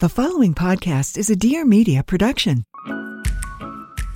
The following podcast is a Dear Media production.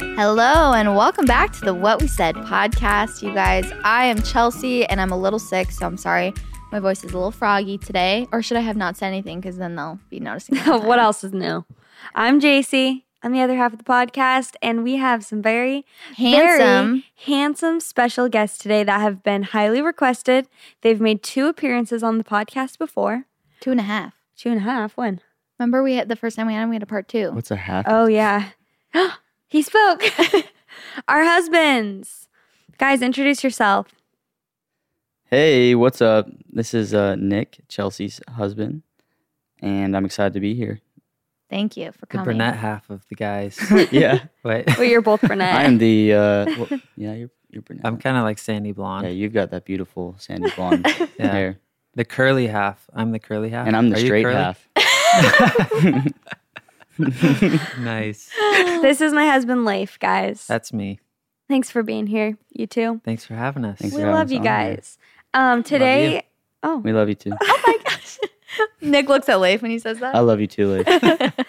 Hello, and welcome back to the What We Said podcast, you guys. I am Chelsey, and I'm a little sick, so I'm sorry. My voice is a little froggy today. Or should I have not said anything? Because then they'll be noticing. what else is new? I'm Jaci. I'm the other half of the podcast, and we have some very Handsome. very handsome special guests today that have been highly requested. They've made two appearances on the podcast before. Two and a half. Two and a half. When? Remember, we had the first time we had him, we had a part two. What's a half? Oh yeah, he spoke. Our husbands, guys, introduce yourself. Hey, what's up? This is uh, Nick, Chelsey's husband, and I'm excited to be here. Thank you for coming. the coming. brunette half of the guys. yeah, Wait, Well, you're both brunette. I am the. Uh, well, yeah, you're you're brunette. I'm kind of like sandy blonde. yeah, you've got that beautiful sandy blonde Yeah. hair, The curly half. I'm the curly half. and I'm the Are straight half. nice. this is my husband, Leif. Guys, That's me. thanks for being here. You too. Thanks for having us. Thanks We for having love us you on here. guys. Um, today. you. Oh, We love you too. oh my gosh. Nick looks at Leif when he says that. I love you too, Leif.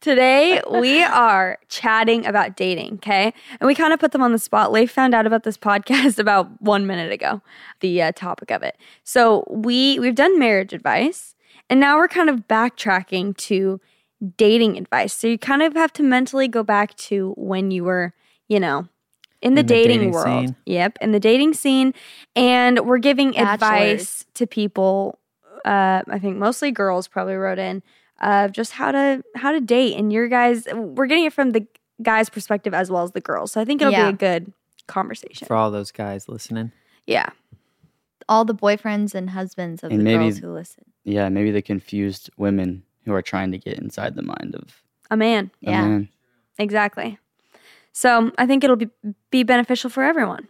Today we are chatting about dating, okay? And we kind of put them on the spot. Leif found out about this podcast about one minute ago, the uh, topic of it. So we we've done marriage advice, and now we're kind of backtracking to dating advice. So you kind of have to mentally go back to when you were, you know, in the, In the dating, dating world. scene. Yep, in the dating scene, and we're giving Bachelors. advice to people. Uh, I think mostly girls probably wrote in of just how to how to date and your guys we're getting it from the guys perspective as well as the girls so i think it'll Yeah. be a good conversation For all those guys listening. yeah All the boyfriends and husbands of And the maybe- girls who listen. yeah, maybe the confused women who are trying to get inside the mind of a man a Yeah. man. exactly so i think it'll be be beneficial for everyone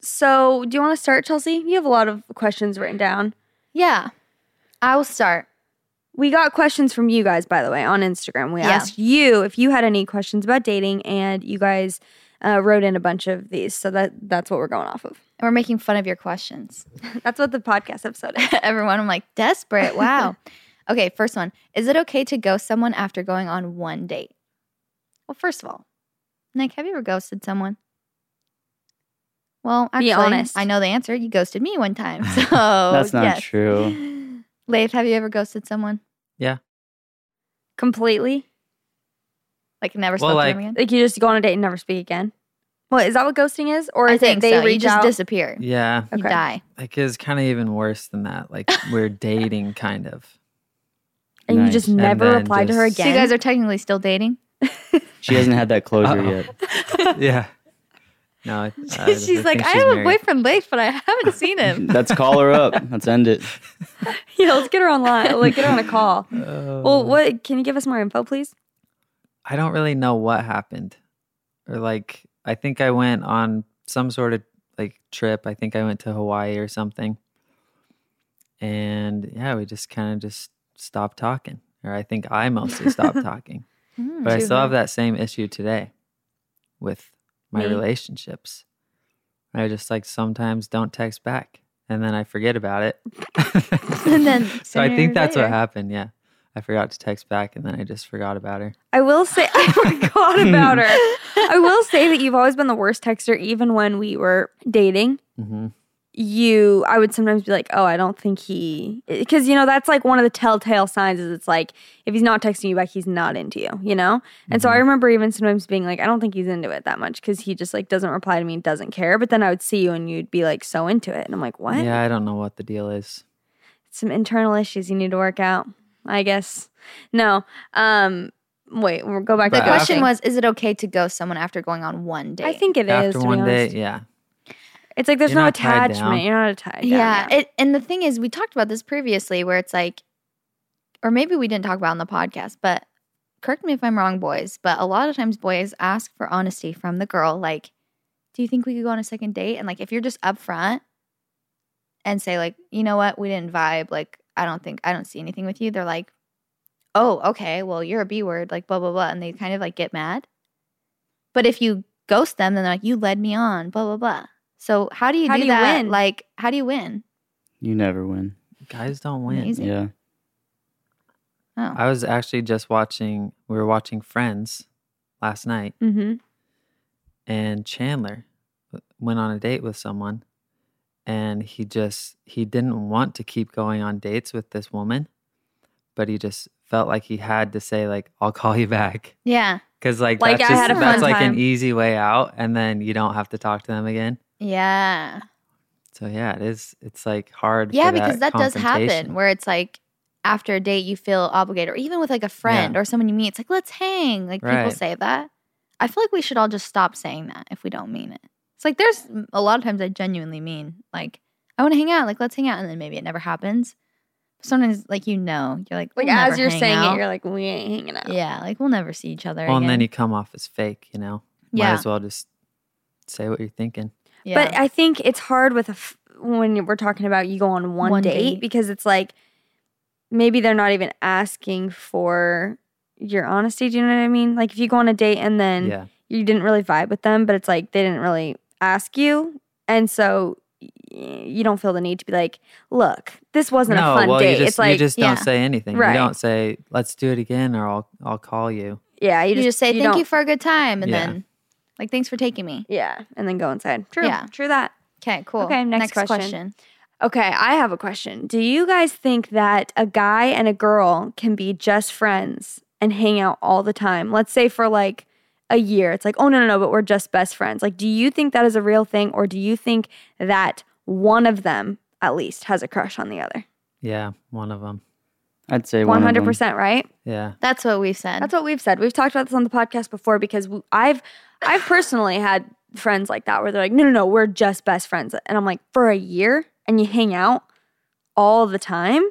so do you want to start chelsey you have a lot of questions written down Yeah. I will start. we got questions from you guys by the way on instagram we Yeah. asked you if you had any questions about dating and you guys uh, wrote in a bunch of these so that that's what we're going off of And we're making fun of your questions. that's what the podcast episode is Everyone, I'm like, desperate. Wow. okay, first one. Is it okay to ghost someone after going on one date? Well, first of all, Nick, have you ever ghosted someone? Well, actually, Be honest. I know the answer. You ghosted me one time. So That's not yes. true. Leif, have you ever ghosted someone? Yeah. Completely Like never Well, like- to them again? Like you just go on a date and never speak again. What is that? What ghosting is, or I is think it they so. reach you just out disappear. Yeah. You Okay. die. Like it's kind of even worse than that. Like we're dating kind of. and you just never then reply to her just- So again? you guys are technically still dating? She hasn't had that closure Uh-oh. yet. yeah. No. I, I she's like, think I she's have a boyfriend, Leif, but I haven't seen him. Let's call her up. Let's end it. yeah, let's get her online. Like get her on a call. Oh. Well, what? Can you give us more info, please? I don't really know what happened. Or like I think I went on some sort of like trip. I think I went to Hawaii or something. And yeah, we just kind of just stopped talking. Or I think I mostly stopped talking. Hmm. But I still have that same issue today with my Me? relationships. I just like sometimes don't text back and then I forget about it. And then so I think that's what happened. Yeah. I forgot to text back and then I just forgot about her. I will say I forgot about her. I will say that you've always been the worst texter, even when we were dating. hmm You, I would sometimes be like, "Oh, I don't think he," because you know that's like one of the telltale signs. Is it's like if he's not texting you back, he's not into you, you know. And so I remember even sometimes being like, "I don't think he's into it that much," because he just like doesn't reply to me, doesn't care. But then I would see you and you'd be like so into it, and I'm like, "What?" Yeah, I don't know what the deal is. some internal issues you need to work out. I guess. No. Um. Wait. We'll go back But to The question ghosting. was, is it okay to ghost someone after going on one date? I think it is. After to be one honest. day, yeah. It's like there's You're no not tied attachment. You're not tied. yeah. Down, It, and the thing is, we talked about this previously where it's like, or maybe we didn't talk about it on the podcast, but correct me if I'm wrong, boys, but a lot of times boys ask for honesty from the girl. Like, do you think we could go on a second date? And like, if you're just upfront and say like, you know what, we didn't vibe. Like, I don't think I don't see anything with you. They're like, oh, okay, well, you're a B word. Like, blah blah blah, and they kind of like get mad. But if you ghost them, then they're like, you led me on. Blah blah blah. So how do you How do do you that? win? Like, how do you win? You never win. Guys don't win. Amazing. Yeah. Oh, I was actually just watching. We were watching Friends last night, Mm-hmm. and Chandler went on a date with someone, and he just he didn't want to keep going on dates with this woman, but he just felt like he had to say like, "I'll call you back." yeah, Because like, Like, that's I just that's like time. an easy way out, and then you don't have to talk to them again. yeah. So yeah, it is. It's like hard. Yeah, because that does happen where it's like after a date you feel obligated, or even with like a friend or someone you meet, it's like let's hang. Like people say that. I feel like we should all just stop saying that if we don't mean it. It's like there's a lot of times I genuinely mean like I want to hang out, like let's hang out, and then maybe it never happens. Sometimes like you know, you're like Like we'll as never you're hang saying out. it, you're like, we ain't hanging out. yeah, like we'll never see each other Well, again. and then you come off as fake. You know, Yeah. might as well just say what you're thinking. yeah. But I think it's hard with a f- when we're talking about you go on one, One date, date. because it's like maybe they're not even asking for your honesty. Do you know what I mean? Like if you go on a date and then yeah, you didn't really vibe with them, but it's like they didn't really ask you, and so you don't feel the need to be like, "Look, this wasn't no, a fun well, date." you just it's like, you just don't say anything. Right. You don't say, "Let's do it again," or "I'll I'll call you." yeah, you you, just, just, say thank don't- you for a good time, and Yeah. then like thanks for taking me. yeah, and then go inside. True, Yeah. true that. Okay, cool. Okay, next question. question. Okay, I have a question. Do you guys think that a guy and a girl can be just friends and hang out all the time? Let's say for like a year. It's like, oh, no, no, no, but we're just best friends. Like, do you think that is a real thing? Or do you think that one of them at least has a crush on the other? Yeah, one of them. I'd say one of them. 100%, right? Yeah, That's what we've said. That's what we've said. We've talked about this on the podcast before because we, I've I've personally had friends like that where they're like, no, no, no, we're just best friends, and I'm like, for a year, and you hang out all the time,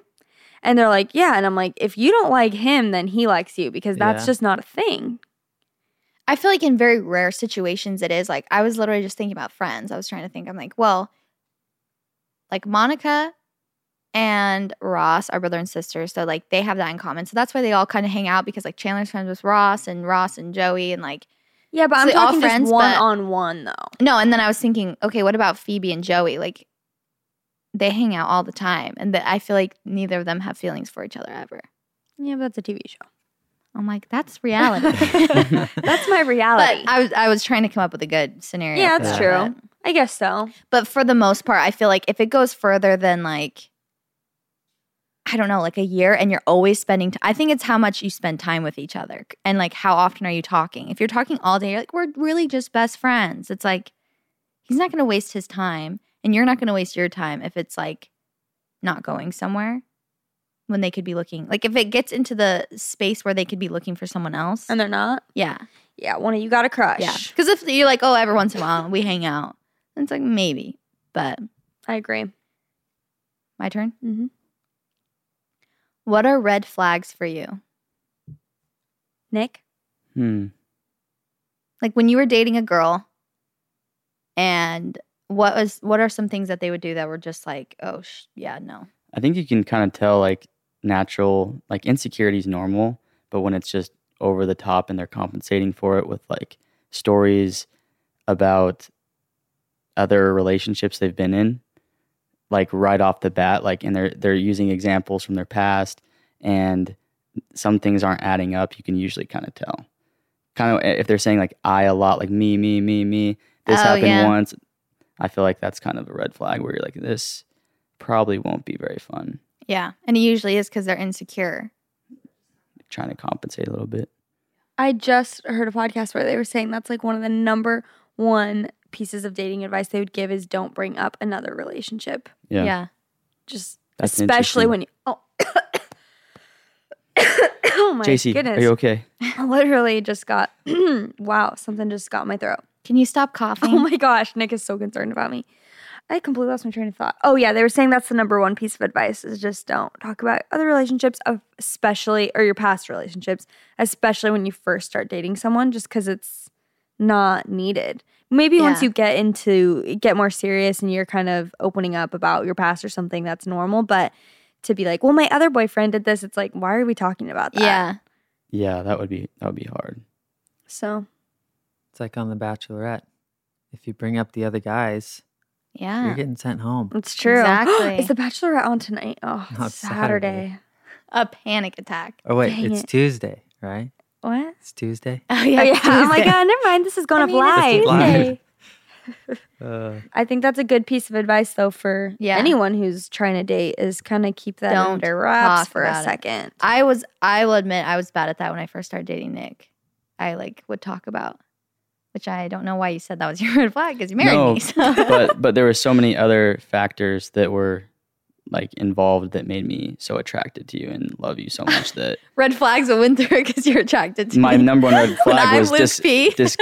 and they're like, yeah, and I'm like, if you don't like him, then he likes you because that's Yeah. just not a thing. I feel like in very rare situations it is like I was literally just thinking about friends. I was trying to think. I'm like, well, like Monica and Ross are brother and sister, so like they have that in common. So that's why they all kind of hang out because like Chandler's friends with Ross and Ross and Joey and like Yeah, but So I'm they all talking friends, just one but- on one though. no. And then I was thinking, okay, what about Phoebe and Joey? Like they hang out all the time, and that I feel like neither of them have feelings for each other ever. Yeah, but that's a TV show. I'm like, that's reality. That's my but reality. I was I was trying to come up with a good scenario. yeah, that's that, true. but- I guess so. But for the most part, I feel like if it goes further than like, I don't know, like a year and you're always spending, t- I think it's how much you spend time with each other and like how often are you talking. If you're talking all day, you're like, we're really just best friends. It's like, he's not going to waste his time and you're not going to waste your time if it's like not going somewhere when they could be looking. Like if it gets into the space where they could be looking for someone else. And they're not. yeah. Yeah, one of you got a crush. Yeah. Because if you're like, oh, every once in a while we hang out, it's like maybe. But I agree. my turn. Mm-hmm. What are red flags for you? Nick. Hmm. Like when you were dating a girl, and what was what are some things that they would do that were just like, oh, sh- yeah, no. I think you can kind of tell like natural, like insecurity is normal, but when it's just over the top and they're compensating for it with like stories about other relationships they've been in, like right off the bat, like and they're they're using examples from their past and some things aren't adding up, you can usually kind of tell. Kind of eh, if they're saying like I a lot, like me, me, me, me, this Oh, happened yeah. once, I feel like that's kind of a red flag where you're like, this probably won't be very fun. Yeah, and it usually is because they're insecure. Trying to compensate a little bit. I just heard a podcast where they were saying that's like one of the number one pieces of dating advice they would give is don't bring up another relationship. Yeah. Yeah, Just That's especially when you oh oh my Jaci, goodness. are you okay? I literally just got wow, something just got my throat. can you stop coughing? Oh my gosh, Nick is so concerned about me. I completely lost my train of thought. Oh yeah, they were saying that's the number one piece of advice is just don't talk about other relationships, especially or your past relationships, especially when you first start dating someone, just because it's not needed. Maybe once you get into get more serious and you're kind of opening up about your past or something, that's normal. But to be like, well, my other boyfriend did this, it's like, why are we talking about that? Yeah. Yeah, that would be that would be hard. So It's like on The Bachelorette. If you bring up the other guys, Yeah. you're getting sent home. it's true. Exactly. is the Bachelorette on tonight? Oh, No, it's it's Saturday. Saturday. A panic attack. Oh wait, Dang it's it. Tuesday, right? What? It's Tuesday. Oh Oh yeah, I'm like, Tuesday. oh, never mind. This is going I up mean, it's live. live. Uh, I think that's a good piece of advice, though, for Yeah. anyone who's trying to date is kind of keep that Don't under wraps talk for a about it. second. I was I will admit I was bad at that when I first started dating Nick. I like would talk about which I don't know why you said that was your red flag because you married No, me. So. but but there were so many other factors that were like involved that made me so attracted to you and love you so much that red flags will win through because you're attracted to me. my me. number one red flag was Luke dis, dis,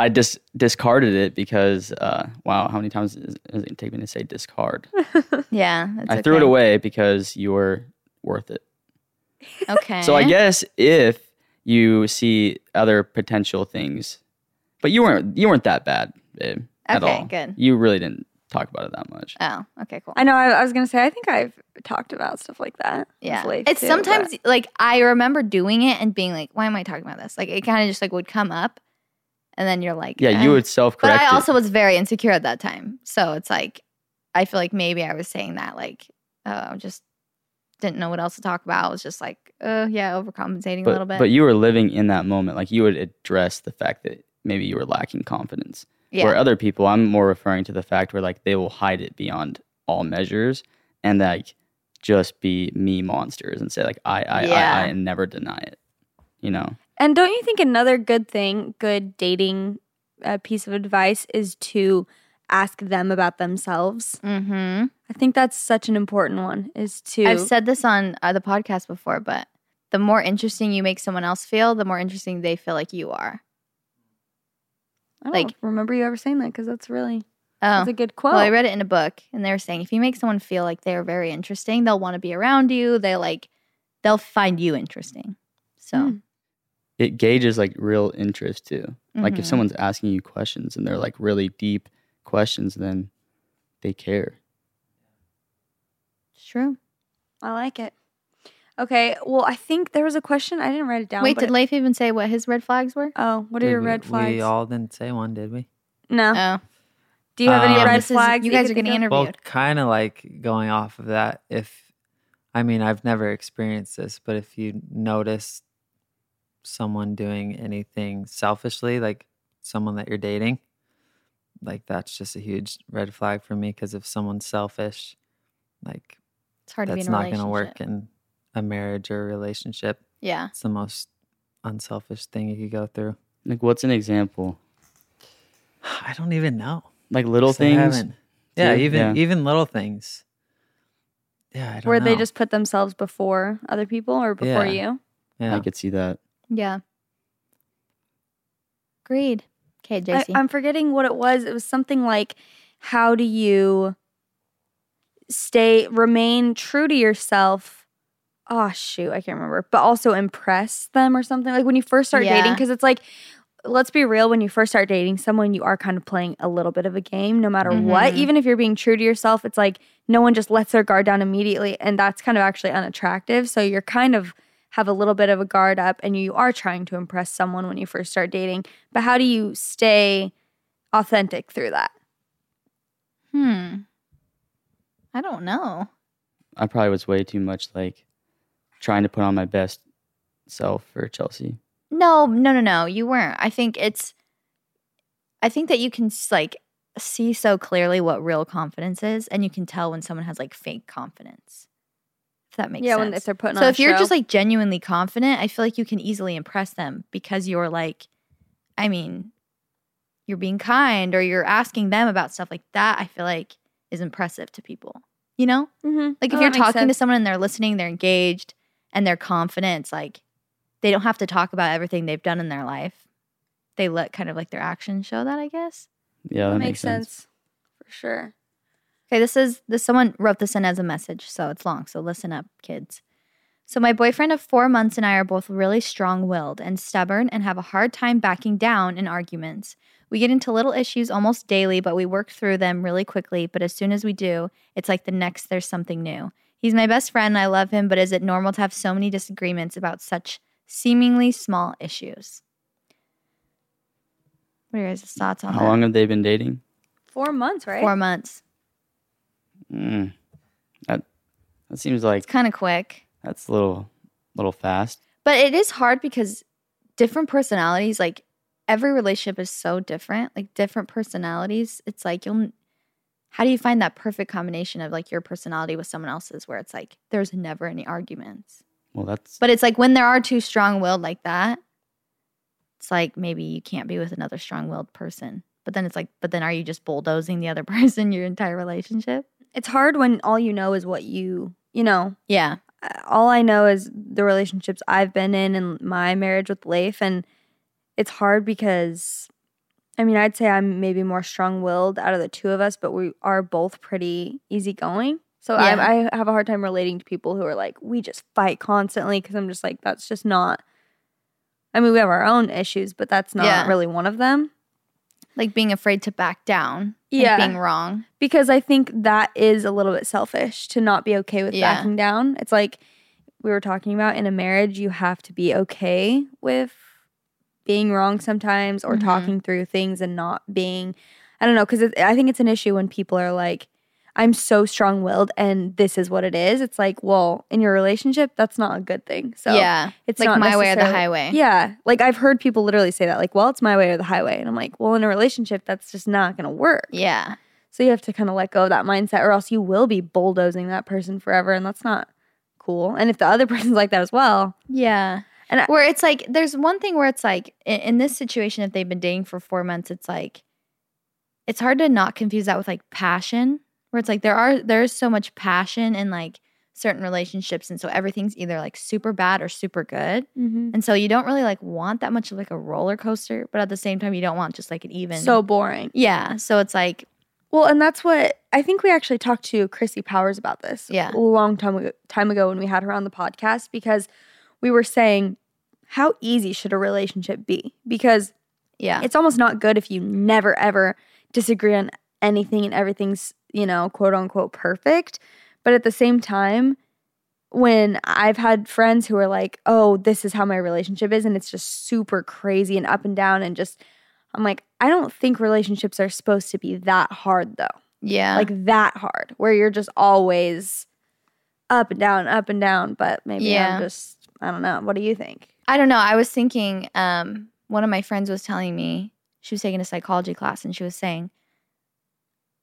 I just discarded it because uh, wow, how many times is, is it take me to say discard? yeah, I threw it away because you were worth it. Okay. So I guess if you see other potential things, but you weren't you weren't that bad, babe, at Okay, all. good. You really didn't talk about it that much. Oh, okay, cool. I know. I, I was gonna say. I think I've talked about stuff like that. Yeah. Leif, It's too, sometimes but- like I remember doing it and being like, why am I talking about this? Like it kind of just like would come up and then you're like, Yeah, eh. you would self correct." But. I also was very insecure at that time. So it's like I feel like maybe I was saying that like uh just didn't know what else to talk about. I was just like, uh yeah, overcompensating a little bit. but you were living in that moment. Like you would address the fact that maybe you were lacking confidence. yeah. Where other people, I'm more referring to the fact where like they will hide it beyond all measures and like just be me monsters and say like I I Yeah. I, I and never deny it. You know. And don't you think another good thing, good dating uh, piece of advice is to ask them about themselves? mm-hmm. I think that's such an important one. Is to I've said this on uh, the podcast before, but the more interesting you make someone else feel, the more interesting they feel like you are. I don't like- remember you ever saying that because that's really Oh, that's a good quote. Well, I read it in a book, and they were saying if you make someone feel like they're very interesting, they'll want to be around you. They like, they'll find you interesting. So, Mm. It gauges like real interest too. Like if Mhm. someone's asking you questions and they're like really deep questions, then they care. it's true. I like it. Okay, well, I think there was a question I didn't write it down. Wait, did it- Leif even say what his red flags were? oh, what are did your we- red flags? We all didn't say one, did we? no. Oh, Do you have any Um, red this is- flags? you guys are getting interviewed. Well, kind of like going off of that. If I mean, I've never experienced this, but if you notice someone doing anything selfishly, like someone that you're dating, like that's just a huge red flag for me. Because if someone's selfish, like it's hard to be that's in a not going to work in a marriage or a relationship. Yeah. It's the most unselfish thing you could go through. Like what's an example? I don't even know. Like little things. haven't- Yeah, even Yeah. even little things. Yeah, I don't Where they just put themselves before other people or before Yeah. you? yeah. I could see that. Yeah. Agreed. Okay, I, Jaci. I'm forgetting what it was. It was something like, how do you stay, remain true to yourself? Oh, shoot, I can't remember. But also impress them or something. Like when you first start dating, because it's like, let's be real, when you first start dating someone, you are kind of playing a little bit of a game no matter what. Mhm. Even if you're being true to yourself, it's like no one just lets their guard down immediately. And that's kind of actually unattractive. So you're kind of have a little bit of a guard up and you are trying to impress someone when you first start dating. But how do you stay authentic through that? hmm. I don't know. I probably was way too much like trying to put on my best self for Chelsey. No, no, no, no. You weren't. I think it's. I think that you can like see so clearly what real confidence is, and you can tell when someone has like fake confidence. If that makes yeah, sense. when if they're putting on. so on if you're a just like genuinely confident, I feel like you can easily impress them because you're like, I mean, you're being kind or you're asking them about stuff like that. I feel like is impressive to people. You know, Mhm. like Oh, if you're that makes talking to someone and they're listening, they're engaged, and their confidence like they don't have to talk about everything they've done in their life. They let kind of like their actions show that, I guess. Yeah, that, that makes sense. sense for sure. Okay, this is this someone wrote this in as a message, so it's long. So listen up, kids. So my boyfriend of 4 months and I are both really strong-willed and stubborn and have a hard time backing down in arguments. We get into little issues almost daily, but we work through them really quickly, but as soon as we do, it's like the next there's something new. He's my best friend, and I love him, but is it normal to have so many disagreements about such seemingly small issues? What are your guys' thoughts on that? How that? long have they been dating? Four months, right? Four months. Mm, that that seems like It's kind of quick. that's a little little fast. But it is hard because different personalities, like every relationship is so different, like different personalities. It's like you'll, how do you find that perfect combination of like your personality with someone else's where it's like there's never any arguments? Well, that's But it's like when there are two strong willed like that, it's like maybe you can't be with another strong willed person. But then it's like, but then are you just bulldozing the other person your entire relationship? It's hard when all you know is what you, you know, Yeah. all I know is the relationships I've been in and my marriage with Leif. And it's hard because, I mean, I'd say I'm maybe more strong willed out of the two of us, but we are both pretty easygoing. So Yeah. I, I have a hard time relating to people who are like, we just fight constantly because I'm just like, that's just not. I mean, we have our own issues, but that's not Yeah. really one of them. Like being afraid to back down. Yeah. being wrong. because I think that is a little bit selfish to not be okay with Yeah. backing down. It's like we were talking about in a marriage, you have to be okay with being wrong sometimes or Mhm. talking through things and not being, I don't know, because I think it's an issue when people are like, I'm so strong willed and this is what it is. It's like, well, in your relationship, that's not a good thing. So yeah. it's like not my way or the highway. Yeah. Like I've heard people literally say that, like, well, it's my way or the highway. And I'm like, well, in a relationship, that's just not going to work. Yeah. So you have to kind of let go of that mindset, or else you will be bulldozing that person forever, and that's not cool. And if the other person's like that as well, Yeah. And I- where it's like, there's one thing where it's like, in, in this situation, if they've been dating for four months, it's like, it's hard to not confuse that with like passion, where it's like there are, there is so much passion in like certain relationships. And so everything's either like super bad or super good. Mm-hmm. And so you don't really like want that much of like a roller coaster, but at the same time, you don't want just like an even. so boring. yeah. So it's like, Well, and that's what I think we actually talked to Chrissy Powers about this. Yeah. a long time ago, time ago when we had her on the podcast because we were saying how easy should a relationship be because yeah. it's almost not good if you never ever disagree on anything and everything's you know quote unquote perfect but at the same time when i've had friends who are like oh this is how my relationship is and it's just super crazy and up and down and just i'm like i don't think relationships are supposed to be that hard though yeah. like that hard where you're just always up and down up and down but maybe Yeah. i'm just i don't know what do you think I don't know. I was thinking, um, one of my friends was telling me she was taking a psychology class and she was saying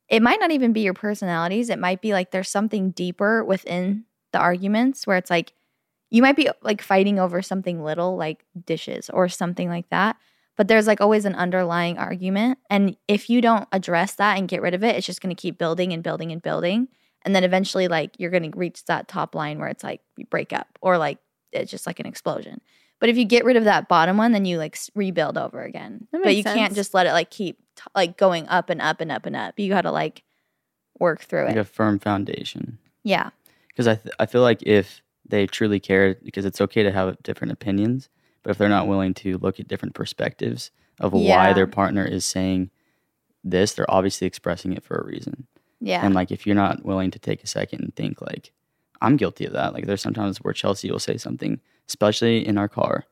it might not even be your personalities. It might be like there's something deeper within the arguments where it's like you might be like fighting over something little like dishes or something like that. But there's like always an underlying argument. And if you don't address that and get rid of it, it's just going to keep building and building and building. And then eventually, like, you're going to reach that top line where it's like you break up or like it's just like an explosion. But if you get rid of that bottom one, then you like rebuild over again. That but makes you can't just let it like keep t- like going up and up and up and up. You got to like work through like it. Like a firm foundation. yeah. Because I th- I feel like if they truly care, because it's okay to have different opinions, but if they're not willing to look at different perspectives of why their partner is saying this, they're obviously expressing it for a reason. Yeah. And like if you're not willing to take a second and think like I'm guilty of that. Like there's sometimes where Chelsey will say something, especially in our car.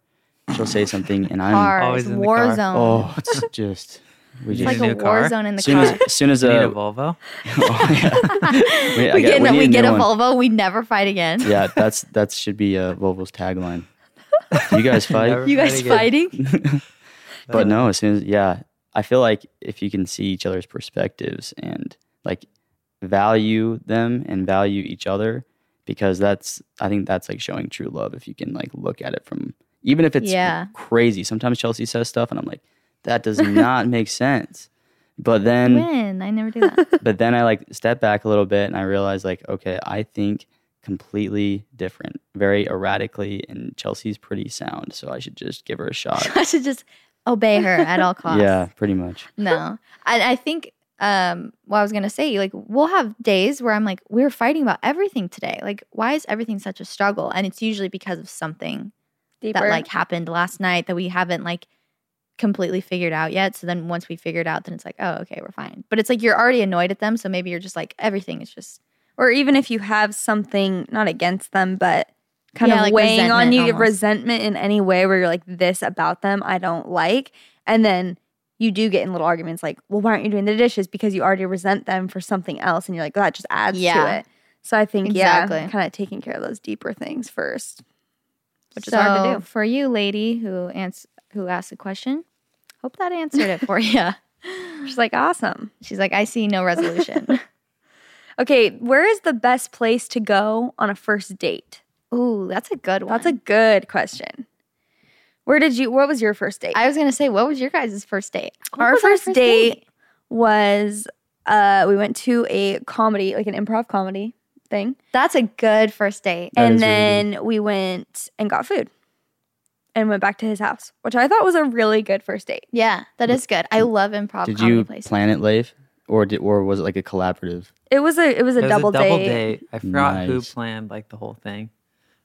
She'll say something and I'm Cars, Always in the war car. zone. oh, it's just we it's just like a a war car? zone in the soon car. as, as soon as You need a uh, Volvo. oh, yeah. We- I we get- get, we a, we a get a new. Volvo. We never fight again. Yeah, that's that should be uh, Volvo's tagline. You guys fight? Never You guys fight fighting? but no, as soon as yeah, I feel like if you can see each other's perspectives and like value them and value each other, because that's I think that's like showing true love if you can like look at it from even if it's Yeah. crazy. Sometimes Chelsey says stuff and I'm like, that does not make sense. But then When? I never do that. but then I like step back a little bit and I realize like, okay, I think completely different, very erratically, and Chelsey's pretty sound, so I should just give her a shot. I should just obey her at all costs. yeah, pretty much. No, I, I think um, well, I was gonna say, like, we'll have days where I'm like, we're fighting about everything today. Like, why is everything such a struggle? And it's usually because of something Deeper. that like happened last night that we haven't like completely figured out yet. So then once we figure it out, then it's like, oh, okay, we're fine. But it's like you're already annoyed at them, so maybe you're just like everything is just or even if you have something not against them, but kind Yeah, of like weighing on you, almost. resentment in any way where you're like, this about them, I don't like. And then you do get in little arguments like, well, why aren't you doing the dishes? Because you already resent them for something else. And you're like, oh, that just adds to it. So I think, yeah, kind of taking care of those deeper things first, which is hard to do. For you, lady who ans- who asked the question, hope that answered it for you. She's like, awesome. She's like, I see no resolution. Okay, where is the best place to go on a first date? Ooh, that's a good one. That's a good question. Where did you, what was your first date? I was gonna say, what was your guys' first date? What Our was first date was uh we went to a comedy, like an improv comedy thing. That's a good first date. That and is really then we went and got food and went back to his house, which I thought was a really good first date. Yeah, that is good. I love improv Did comedy you places. plan it, Leif, or did, or was it like a collaborative? It was a it was a It was double, a double date. date. I forgot who planned like the whole thing.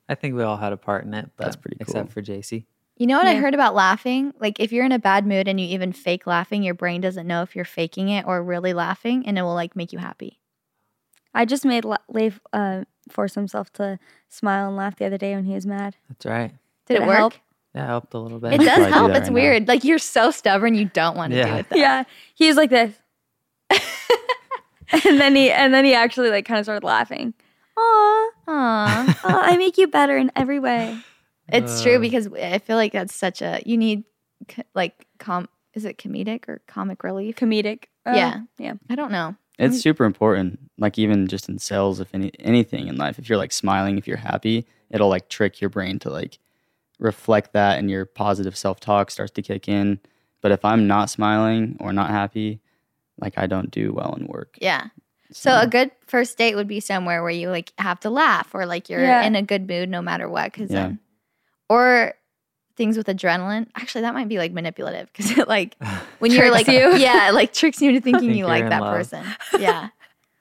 I think we all had a part in it. That's but- pretty Except for Jaci. You know what I heard about laughing? Like if you're in a bad mood and you even fake laughing, your brain doesn't know if you're faking it or really laughing, and it will like make you happy. I just made La- Leif uh, force himself to smile and laugh the other day when he was mad. That's right. Did, Did it it work? help? Yeah, it helped a little bit. It I does probably do help. that It's right now. weird. Like you're so stubborn, you don't want to do it. Though. Yeah, he's like this, and then he and then he actually like kind of started laughing. Aw, Aw. aw, I make you better in every way. It's true Uh, because I feel like that's such a you need co- like com is it comedic or comic relief? Comedic. Uh, Yeah. yeah. I don't know. It's super important. Like even just in sales, if any anything in life, if you're like smiling, if you're happy, it'll like trick your brain to like reflect that, and your positive self talk starts to kick in. But if I'm not smiling or not happy, like I don't do well in work. Yeah. So a good first date would be somewhere where you like have to laugh or like you're Yeah. in a good mood no matter what. Cause Yeah. then, or things with adrenaline. Actually, that might be like manipulative because it like when you're like, you. yeah, it, like tricks you into thinking Think you like that love. person. Yeah.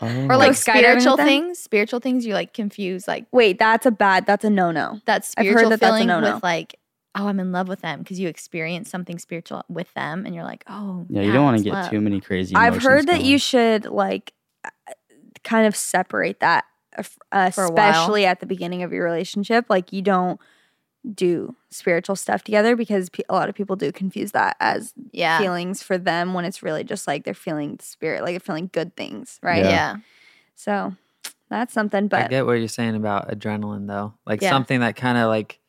Oh. Or like spiritual things, spiritual things you like confuse like Wait, that's a bad. That's a no no. that I've heard spiritual that that's a feeling no-no. with like, oh, I'm in love with them because you experience something spiritual with them and you're like, oh, yeah, you don't want to get love. too many crazy. I've heard that going. you should like uh, kind of separate that, uh, For a while. especially at the beginning of your relationship. Like you don't do spiritual stuff together because pe- a lot of people do confuse that as Yeah. feelings for them when it's really just like they're feeling spirit, like they're feeling good things, right? Yeah. yeah. So that's something. But I get what you're saying about adrenaline though. Like Yeah. something that kind of like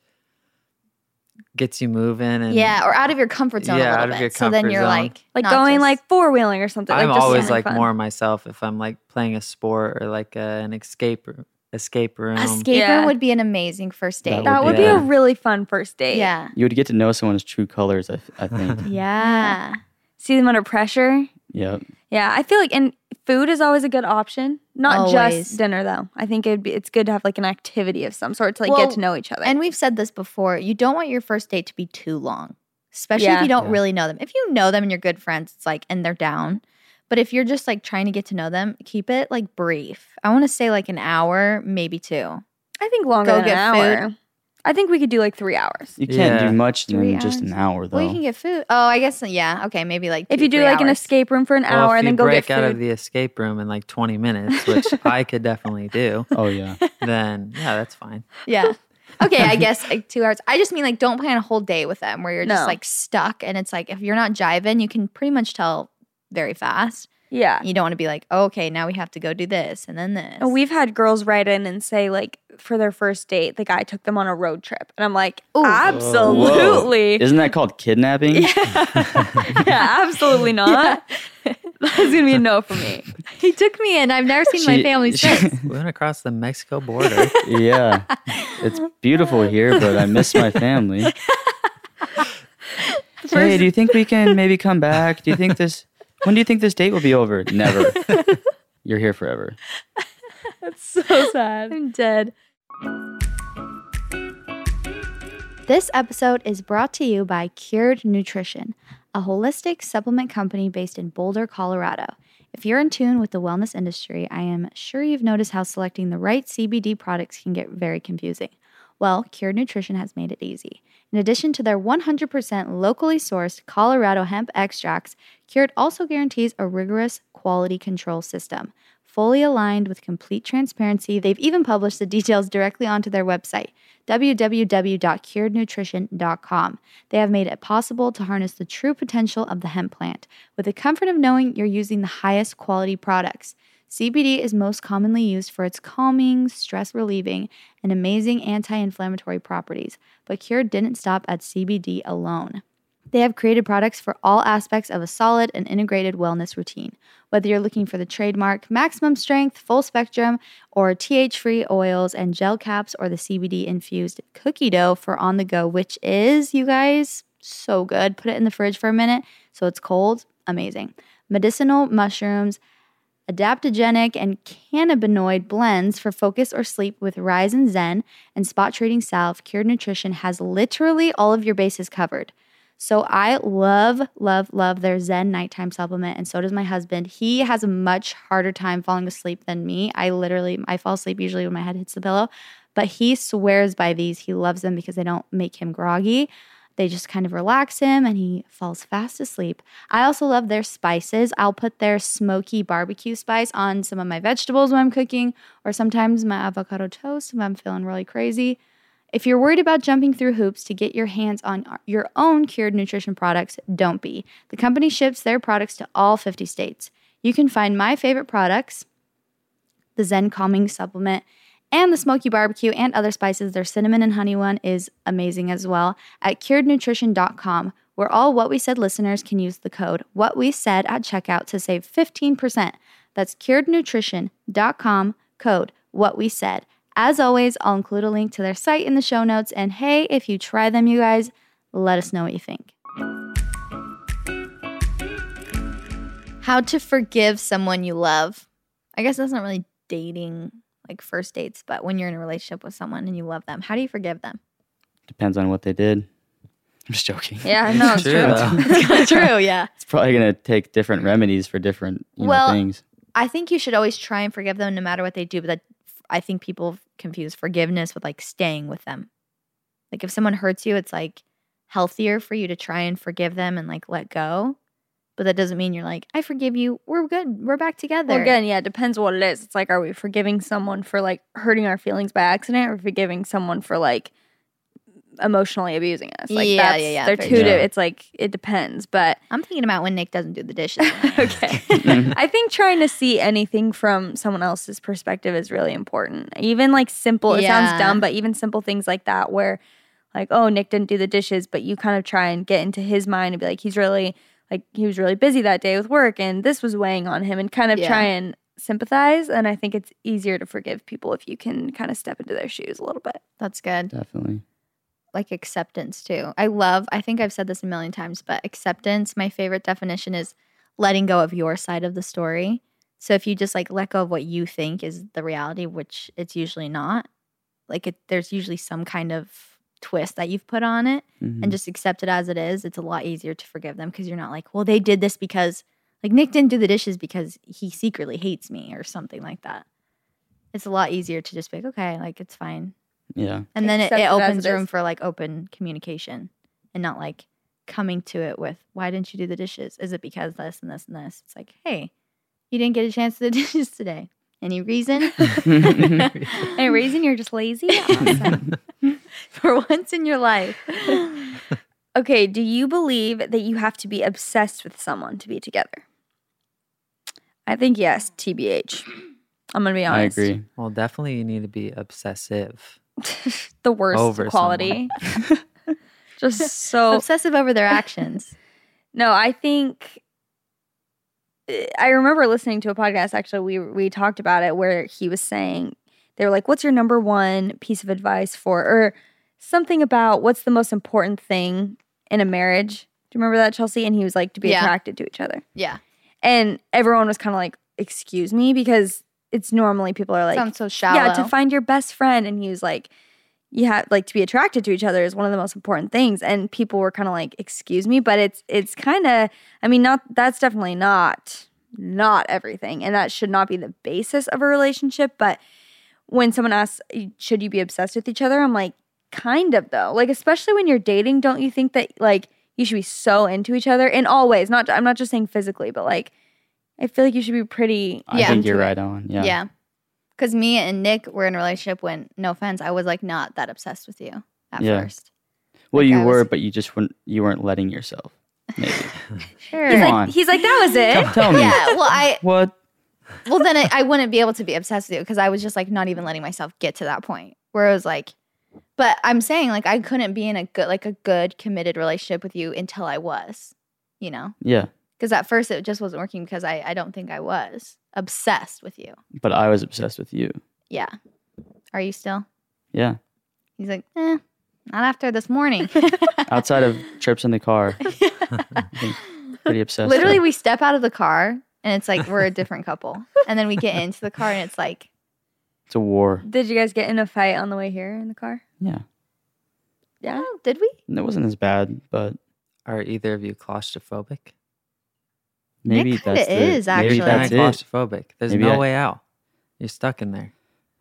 gets you moving and Yeah, or out of your comfort zone a Yeah, little out of bit. your so then you're zone. like, like going just- like four wheeling or something. I'm like just always like fun. more myself if I'm like playing a sport or like uh, an escape escape room. escape Yeah. room would be an amazing first That date. would That be would be Yeah. a really fun first date. yeah, you would get to know someone's true colors. I, I think. yeah. See them under pressure. yep. Yeah, I feel like and food is always a good option. Not Always. just dinner though. I think it'd be it's good to have like an activity of some sort to like Well, get to know each other. And we've said this before. You don't want your first date to be too long, especially Yeah. if you don't Yeah. really know them. If you know them and you're good friends, it's like, and they're down. But if you're just like trying to get to know them, keep it like brief. I want to say like an hour, maybe two. I think longer Go than get an food. hour. I think we could do like three hours. You can't Yeah. do much in Three just an hour though. Well, you can get food. Oh, I guess yeah. Okay, maybe like If you do three like an hours. escape room for an Well, hour and then go break get out food. of the escape room in like 20 minutes, which I could definitely do, oh yeah. then yeah, that's fine. Yeah. Okay, I guess like two hours. I just mean like don't plan a whole day with them where you're just No. like stuck and it's like if you're not jiving, you can pretty much tell very fast. yeah. You don't want to be like, oh, okay, now we have to go do this and then this. And we've had girls write in and say like for their first date, the guy took them on a road trip. And I'm like, Ooh. absolutely. Isn't that called kidnapping? yeah, absolutely not. That's gonna be a no for me. he took me in. I've never seen my She- family since. We went across the Mexico border. yeah. It's beautiful here, but I miss my family. hey, do you think we can maybe come back? Do you think this when do you think this date will be over? Never. You're here forever. That's so sad. I'm dead. This episode is brought to you by Cured Nutrition, a holistic supplement company based in Boulder, Colorado. If you're in tune with the wellness industry, I am sure you've noticed how selecting the right CBD products can get very confusing. Well, Cured Nutrition has made it easy. In addition to their 100% locally sourced Colorado hemp extracts, Cured also guarantees a rigorous quality control system. Fully aligned with complete transparency, they've even published the details directly onto their website, www.curednutrition.com. They have made it possible to harness the true potential of the hemp plant with the comfort of knowing you're using the highest quality products. CBD is most commonly used for its calming, stress relieving, and amazing anti inflammatory properties, but Cure didn't stop at CBD alone. They have created products for all aspects of a solid and integrated wellness routine. Whether you're looking for the trademark maximum strength, full spectrum, or TH free oils and gel caps, or the CBD infused cookie dough for on the go, which is, you guys, so good. Put it in the fridge for a minute so it's cold. Amazing. Medicinal mushrooms, adaptogenic and cannabinoid blends for focus or sleep with Rise and Zen and spot Trading salve, Cured Nutrition has literally all of your bases covered. So I love, love, love their Zen nighttime supplement, and so does my husband. He has a much harder time falling asleep than me. I literally, I fall asleep usually when my head hits the pillow, but he swears by these. He loves them because they don't make him groggy. They just kind of relax him and he falls fast asleep. I also love their spices. I'll put their smoky barbecue spice on some of my vegetables when I'm cooking, or sometimes my avocado toast if I'm feeling really crazy. If you're worried about jumping through hoops to get your hands on your own cured nutrition products, don't be. The company ships their products to all 50 states. You can find my favorite products, the Zen Calming Supplement, and the smoky barbecue and other spices. Their cinnamon and honey one is amazing as well at curednutrition.com, where all What We Said listeners can use the code What We Said at checkout to save 15%. That's curednutrition.com code What We Said. As always, I'll include a link to their site in the show notes. And hey, if you try them, you guys, let us know what you think. How to forgive someone you love. I guess that's not really dating, like first dates, but when you're in a relationship with someone and you love them, how do you forgive them? Depends on what they did. I'm just joking. Yeah, no, it's True, true. though. It's kind of true, yeah. It's probably gonna take different remedies for different you Well, know, things. I think you should always try and forgive them no matter what they do, but that I think people confuse forgiveness with like staying with them. Like if someone hurts you, it's like healthier for you to try and forgive them and like let go. But that doesn't mean you're like, I forgive you. We're good. We're back together. Well, again, yeah, it depends what it is. It's like, are we forgiving someone for like hurting our feelings by accident, or forgiving someone for like emotionally abusing us? Like, Yeah, that's, yeah, yeah, They're two. true. Di- it's like it depends, but I'm thinking about when Nick doesn't do the dishes. okay. I think trying to see anything from someone else's perspective is really important. Even like simple, it Yeah. sounds dumb, but even simple things like that, where like, oh, Nick didn't do the dishes, but you kind of try and get into his mind and be like, he's really like he was really busy that day with work, and this was weighing on him, and kind of Yeah. try and sympathize. And I think it's easier to forgive people if you can kind of step into their shoes a little bit. That's good. Definitely. like acceptance too. I love, I think I've said this a million times, but acceptance, my favorite definition is letting go of your side of the story. So if you just like let go of what you think is the reality, which it's usually not, like it, there's usually some kind of twist that you've put on it Mhm. and just accept it as it is, it's a lot easier to forgive them because you're not like, well, they did this because like Nick didn't do the dishes because he secretly hates me or something like that. It's a lot easier to just be like, okay, like it's fine. yeah. And then it, it it opens it room is. for like open communication and not like coming to it with, why didn't you do the dishes? Is it because this and this and this? It's like, hey, you didn't get a chance to do the dishes today. Any reason? Any reason you're just lazy? Awesome. for once in your life. Okay, do you believe that you have to be obsessed with someone to be together? I think yes, TBH. I'm gonna be honest. I agree. Well, definitely you need to be obsessive. the worst Over quality. Just so Obsessive over their actions. no, I think I remember listening to a podcast actually we we talked about it where he was saying they were like what's your number one piece of advice for or something about what's the most important thing in a marriage. Do you remember that Chelsey and he was like to be Yeah. attracted to each other. Yeah. And everyone was kind of like, excuse me, because it's normally people are like, Sounds so shallow. yeah, to find your best friend. And he was like, you have like to be attracted to each other is one of the most important things. And people were kind of like, excuse me, but it's, it's kind of, I mean, not, that's definitely not not everything. And that should not be the basis of a relationship. But when someone asks, should you be obsessed with each other? I'm like, kind of though. Like, especially when you're dating, don't you think that like you should be so into each other in all ways? Not, I'm not just saying physically, but like, I feel like you should be pretty. I Yeah. think you're it. right on. Yeah. Yeah. Because me and Nick were in a relationship when, no offense, I was like not that obsessed with you at Yeah. first. Well, Like, you I were, was- but you just weren't. You weren't letting yourself. Maybe. Sure. He's Come like, on. he's like, that was it. Tell me. yeah. Well, I What? well then I, I wouldn't be able to be obsessed with you because I was just like not even letting myself get to that point where it was like. But I'm saying like I couldn't be in a good like a good committed relationship with you until I was, you know, Yeah. because at first it just wasn't working because I I don't think I was obsessed with you. But I was obsessed with you. Yeah. Are you still? Yeah. He's like, eh, not after this morning. Outside of trips in the car, pretty obsessed. Literally, with- we step out of the car and it's like we're a different couple. And then we get into the car and it's like, it's a war. Did you guys get in a fight on the way here in the car? Yeah. Yeah. oh, did we? And it wasn't as bad, but Are either of you claustrophobic? maybe Nick kinda that's the, is, maybe actually. that's Kinda it. claustrophobic. There's Maybe no I- way out. You're stuck in there.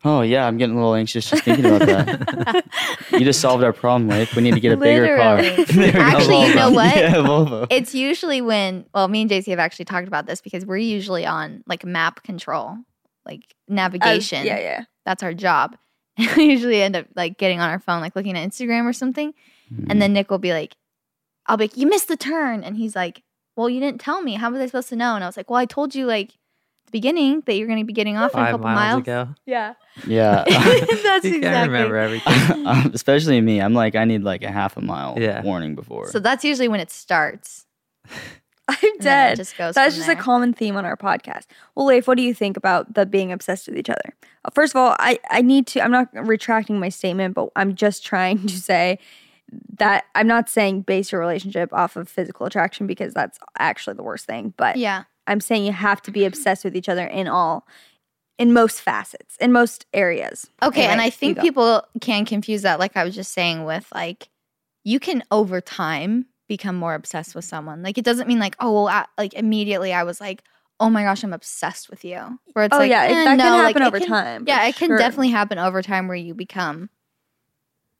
Oh yeah, I'm getting a little anxious just thinking about that. you just solved our problem, Leif. We need to get a bigger car. Literally. There we go. Actually, you know Volvo. what? Yeah, Volvo. It's usually when, well, me and Jaci have actually talked about this because we're usually on like map control, like oh, As- navigation. yeah, yeah. That's our job. we usually end up like getting on our phone, like looking at Instagram or something. And then Nick will be like, I'll be like, you missed the turn. And he's like, well, you didn't tell me. How was I supposed to know? And I was like, well, I told you like the beginning that you're going to be getting off in a Five couple miles, miles. ago. Yeah. yeah. That's you exactly. can't remember everything. um, especially me. I'm like, I need like a half a mile Yeah. warning before. So that's usually when it starts. I'm and then it dead. just That's just a common theme on our podcast. Well, Leif, what do you think about the being obsessed with each other? Uh, First of all, I, I need to, I'm not retracting my statement, but I'm just trying to say that I'm not saying base your relationship off of physical attraction because that's actually the worst thing. But Yeah. I'm saying you have to be obsessed with each other in all, in most facets, in most areas. Okay, and I think people can confuse that, like I was just saying, with like you can over time become more obsessed with someone. Like it doesn't mean like oh, well, I, like immediately I was like, oh my gosh, I'm obsessed with you. Where it's Oh like, yeah, it- eh, that no, can happen it over can- time. Yeah, it can sure. definitely happen over time where you become.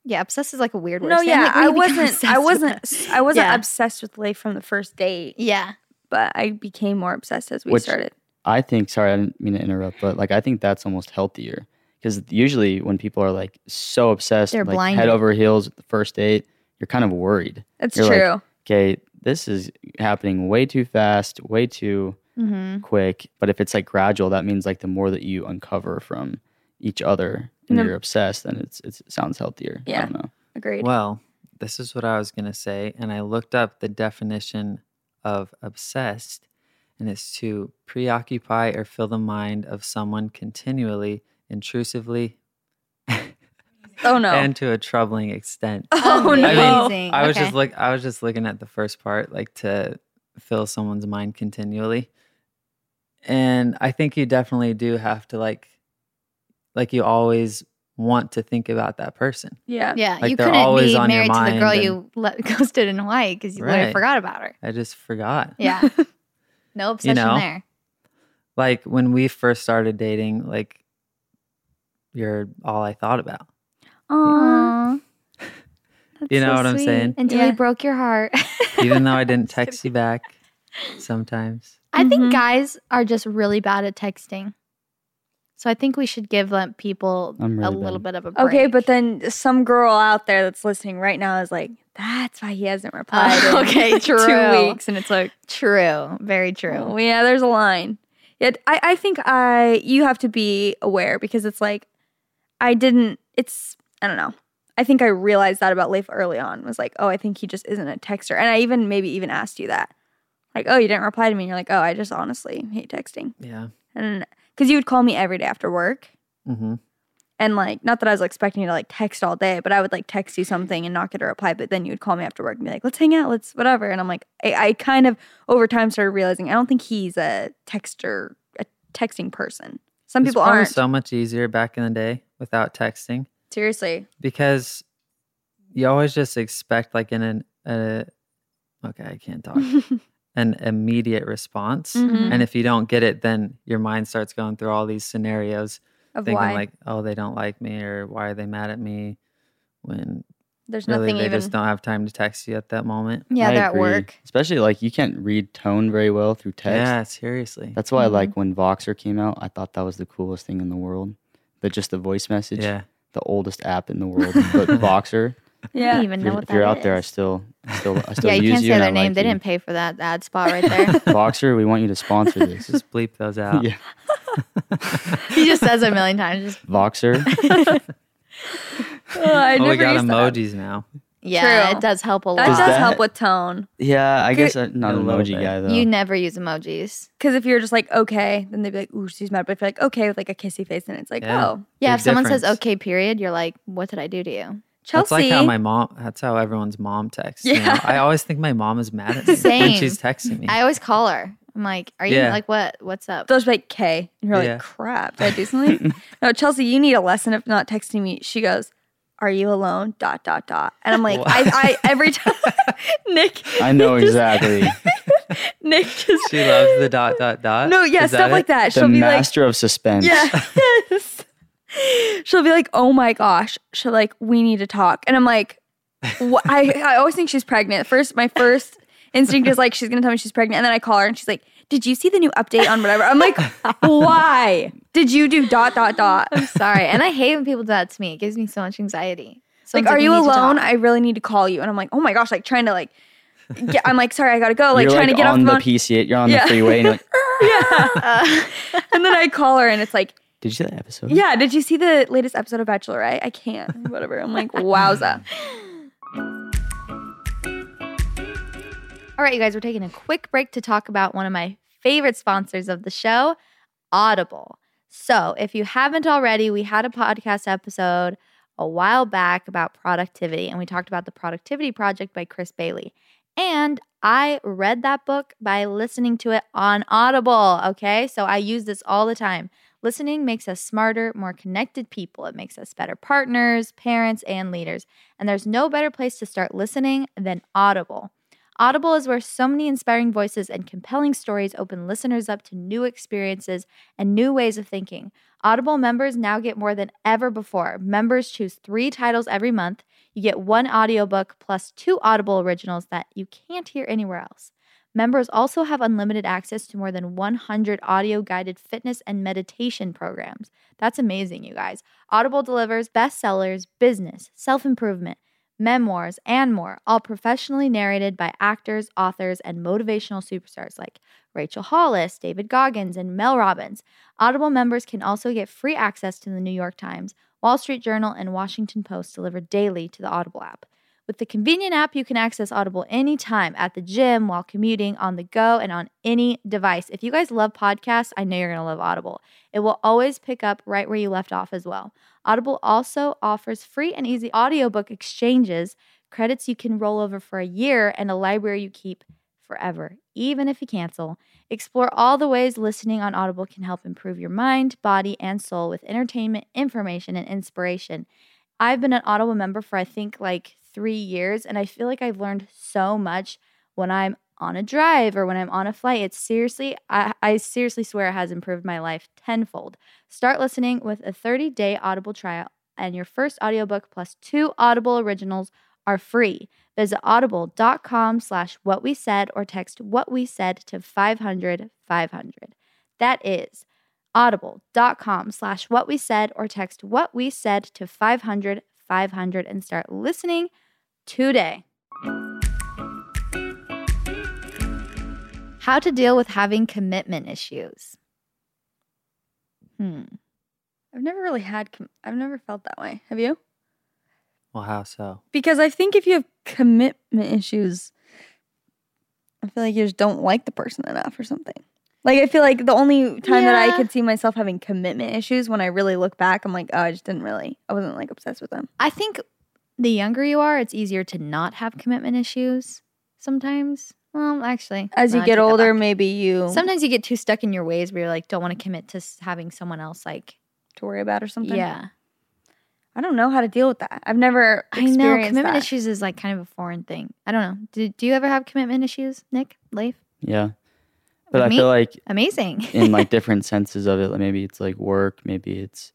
Yeah, obsessed is like a weird word. No, yeah, like, when I you become wasn't. I wasn't. I wasn't Yeah. obsessed with Leif from the first date, Yeah, but I became more obsessed as we Which- started. I think, sorry, I didn't mean to interrupt, but like I think that's almost healthier because usually when people are like so obsessed, They're like blinded. head over heels at the first date, you're kind of worried. It's You're like, true. Okay, this is happening way too fast, way too mm-hmm. quick. But if it's like gradual, that means like the more that you uncover from each other and And you're obsessed, then it's, it's it sounds healthier. I Yeah. don't know. Agreed. Well, this is what I was going to say. And I looked up the definition of obsessed, and it's to preoccupy or fill the mind of someone continually, intrusively, oh no. and to a troubling extent. Oh, oh no. I mean, I was Okay. just look. I was just looking at the first part, like to fill someone's mind continually, and I think you definitely do have to like, like you always want to think about that person. yeah. Yeah, Like, you they're couldn't always be on your married to the girl and- you let, ghosted in Hawaii because you literally Right. forgot about her. I just forgot. Yeah, no obsession know? there. Like when we first started dating, like you're all I thought about. Aw. You know so what I'm sweet. saying? Until Yeah. he broke your heart. Even though I didn't text you back sometimes. I think Mhm. guys are just really bad at texting. So I think we should give them people I'm a really little bad. bit of a break. Okay, but then some girl out there that's listening right now is like, that's why he hasn't replied. In okay, true. Two weeks. And it's like, true, very true. oh, yeah, there's a line. Yet I, I think I you have to be aware because it's like I didn't it's I don't know. I think I realized that about Leif early on. Was like, oh, I think he just isn't a texter. And I even maybe even asked you that. Like, oh, you didn't reply to me. And you're like, oh, I just honestly hate texting. Yeah. And because you would call me every day after work. Mm-hmm. And like, not that I was expecting you to like text all day, but I would like text you something and not get a reply. But then you would call me after work and be like, let's hang out, let's whatever. And I'm like, I, I kind of over time started realizing I don't think he's a texter, a texting person. Some people aren't. so much easier back in the day without texting Seriously. because you always just expect like in an uh, okay, I can't talk. an immediate response. Mhm. And if you don't get it, then your mind starts going through all these scenarios, Of thinking why like, "Oh, they don't like me," or "Why are they mad at me?" When there's really nothing they even. just don't have time to text you at that moment. Yeah, I they're at work. Especially like you can't read tone very well through text. Yeah, seriously. That's why Mhm. like when Voxer came out, I thought that was the coolest thing in the world. That just the voice message. yeah. The oldest app in the world. but Voxer. I yeah. don't even If know you're, what if you're that out there, I still still I still yeah, you use can't say their name. like they you. didn't pay for that ad spot right there. Voxer, we want you to sponsor this. Just bleep those out. yeah. he just says it a million times. Just, Voxer. Oh, I Oh, never we got used that. emojis now. Yeah, True. it does help a lot. That does, that- help with tone. Yeah, I guess I'm not A an little emoji bit. guy though. You never use emojis. Because if you're just like okay, then they'd be like, "Ooh, she's mad." But if you're like okay with like a kissy face, then it's like, Yeah. "Oh, Yeah, Big if someone says difference. okay, period, you're like, what did I do to you? Chelsey." That's like how my mom. That's how everyone's mom texts. you know? Yeah. I always think my mom is mad at me when Same. she's texting me. I always call her. I'm like, are you Yeah. like what? What's up? They'll just be like K, and you're Yeah. like, "Crap, did I do something?" no, Chelsey, you need a lesson of not texting me. She goes, "Are you alone?" Dot dot dot, and I'm like, I, I every time Nick, I know Nick just- exactly. Nick just she loves the dot dot dot. no, yeah, Is stuff that like it? that. She'll be master of suspense. like, yes. She'll be like, "Oh my gosh," she'll like, "We need to talk," and I'm like, what? I I always think she's pregnant. First, my first instinct is like she's gonna tell me she's pregnant, and then I call her and she's like, "Did you see the new update on whatever?" I'm like, "Why did you do dot dot dot?" I'm sorry, and I hate when people do that to me. It gives me so much anxiety. So like, it's are we you alone? I really need to call you. And I'm like, oh my gosh, like trying to like, get, I'm like, sorry, I gotta go. Like you're trying like to get off the the. PC. You're on Yeah. the freeway and you're like, yeah. Uh, and then I call her and it's like, did you see that episode? yeah, did you see the latest episode of Bachelorette? I can't. Whatever. I'm like, wowza. All right, you guys, we're taking a quick break to talk about one of my favorite sponsors of the show, Audible. So, if you haven't already, we had a podcast episode a while back about productivity, and we talked about the Productivity Project by Chris Bailey. And I read that book by listening to it on Audible. Okay. So I use this all the time. Listening makes us smarter, more connected people. It makes us better partners, parents, and leaders. And there's no better place to start listening than Audible. Audible is where so many inspiring voices and compelling stories open listeners up to new experiences and new ways of thinking. Audible members now get more than ever before. Members choose three titles every month. You get one audiobook plus two Audible originals that you can't hear anywhere else. Members also have unlimited access to more than 100 audio guided fitness and meditation programs. That's amazing, you guys. Audible delivers bestsellers, business, self improvement, memoirs, and more, all professionally narrated by actors, authors, and motivational superstars like Rachel Hollis, David Goggins, and Mel Robbins. Audible members can also get free access to the New York Times, Wall Street Journal, and Washington Post delivered daily to the Audible app. With the convenient app, you can access Audible anytime at the gym, while commuting, on the go, and on any device. If you guys love podcasts, I know you're going to love Audible. It will always pick up right where you left off as well. Audible also offers free and easy audiobook exchanges, credits you can roll over for a year, and a library you keep forever, even if you cancel. Explore all the ways listening on Audible can help improve your mind, body, and soul with entertainment, information, and inspiration. I've been an Audible member for I think like three years, and I feel like I've learned so much when I'm on a drive or when I'm on a flight. It's seriously, I, I seriously swear it has improved my life tenfold. Start listening with a 30 day Audible trial, and your first audiobook plus two Audible originals are free. Visit audible.com slash what we said or text what we said to 500 500. That is audible.com slash what we said or text what we said to 500 500 and start listening today. How to deal with having commitment issues. Hmm. I've never really had, com- I've never felt that way. Have you? Well, how so? Because I think if you have commitment issues, I feel like you just don't like the person enough or something. Like I feel like the only time that I could see myself having commitment issues when I really look back, I'm like, oh, I just didn't really, I wasn't like obsessed with them. I think the younger you are, it's easier to not have commitment issues sometimes. Well, actually, As no, you I get older, maybe you sometimes you get too stuck in your ways where you're like, don't want to commit to having someone else like, to worry about or something. yeah. I don't know how to deal with that. I've never I know commitment that. issues is like kind of a foreign thing. I don't know. Do, do you ever have commitment issues, Nick, Leif? Yeah. But With I me? feel like Amazing. in like different senses of it, like maybe it's like work, maybe it's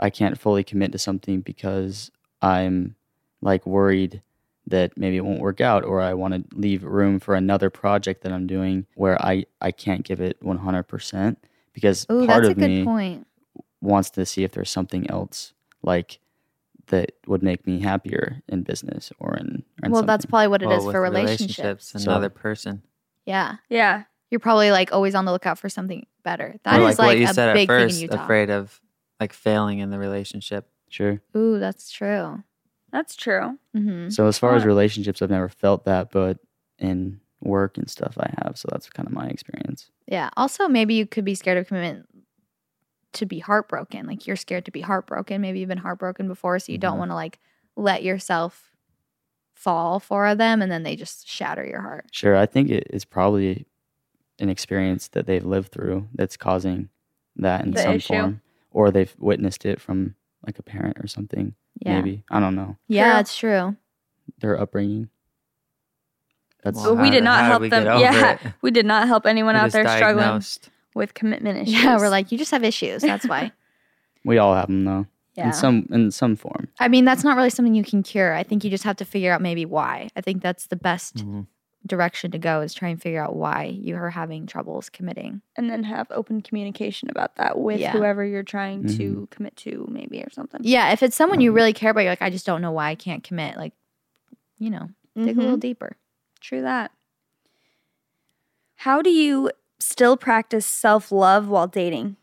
I can't fully commit to something because I'm like worried that maybe it won't work out or I want to leave room for another project that I'm doing where I I can't give it 100% because Ooh, part that's a of good me point. wants to see if there's something else like that would make me happier in business or in, in Well, that's probably what it is Well, for with relationships. So- another person. Yeah. Yeah. You're probably like always on the lookout for something better. That Or is like, like, what you a said big at first, thing in Utah. afraid of like failing in the relationship. sure. Ooh, that's true. That's true. hmm So as far as relationships, I've never felt that, but in work and stuff, I have. So that's kind of my experience. Yeah. Also, maybe you could be scared of commitment to be heartbroken. Like you're scared to be heartbroken. Maybe you've been heartbroken before, so you don't Mhm. want to like let yourself fall for them and then they just shatter your heart. Sure, I think it is probably an experience that they've lived through that's causing that in The some issue. form, or they've witnessed it from like a parent or something. Yeah. Maybe I don't know Yeah, True. it's true. their upbringing. That's Well, we did did- not how help them. Yeah. it? We did not help anyone We out just there struggling diagnosed. with commitment issues. Yeah, we're like, you just have issues. That's why. we all have them though, Yeah. in some in some form. I mean, that's not really something you can cure. I think you just have to figure out maybe why. I think that's the best Mhm. Direction to go is try and figure out why you are having troubles committing. and then have open communication about that with Yeah. whoever you're trying to commit to, maybe or something. Yeah, if it's someone you really care about, you're like, I just don't know why I can't commit. Like, you know, dig a little Mhm. deeper. True that. How do you still practice self love while dating?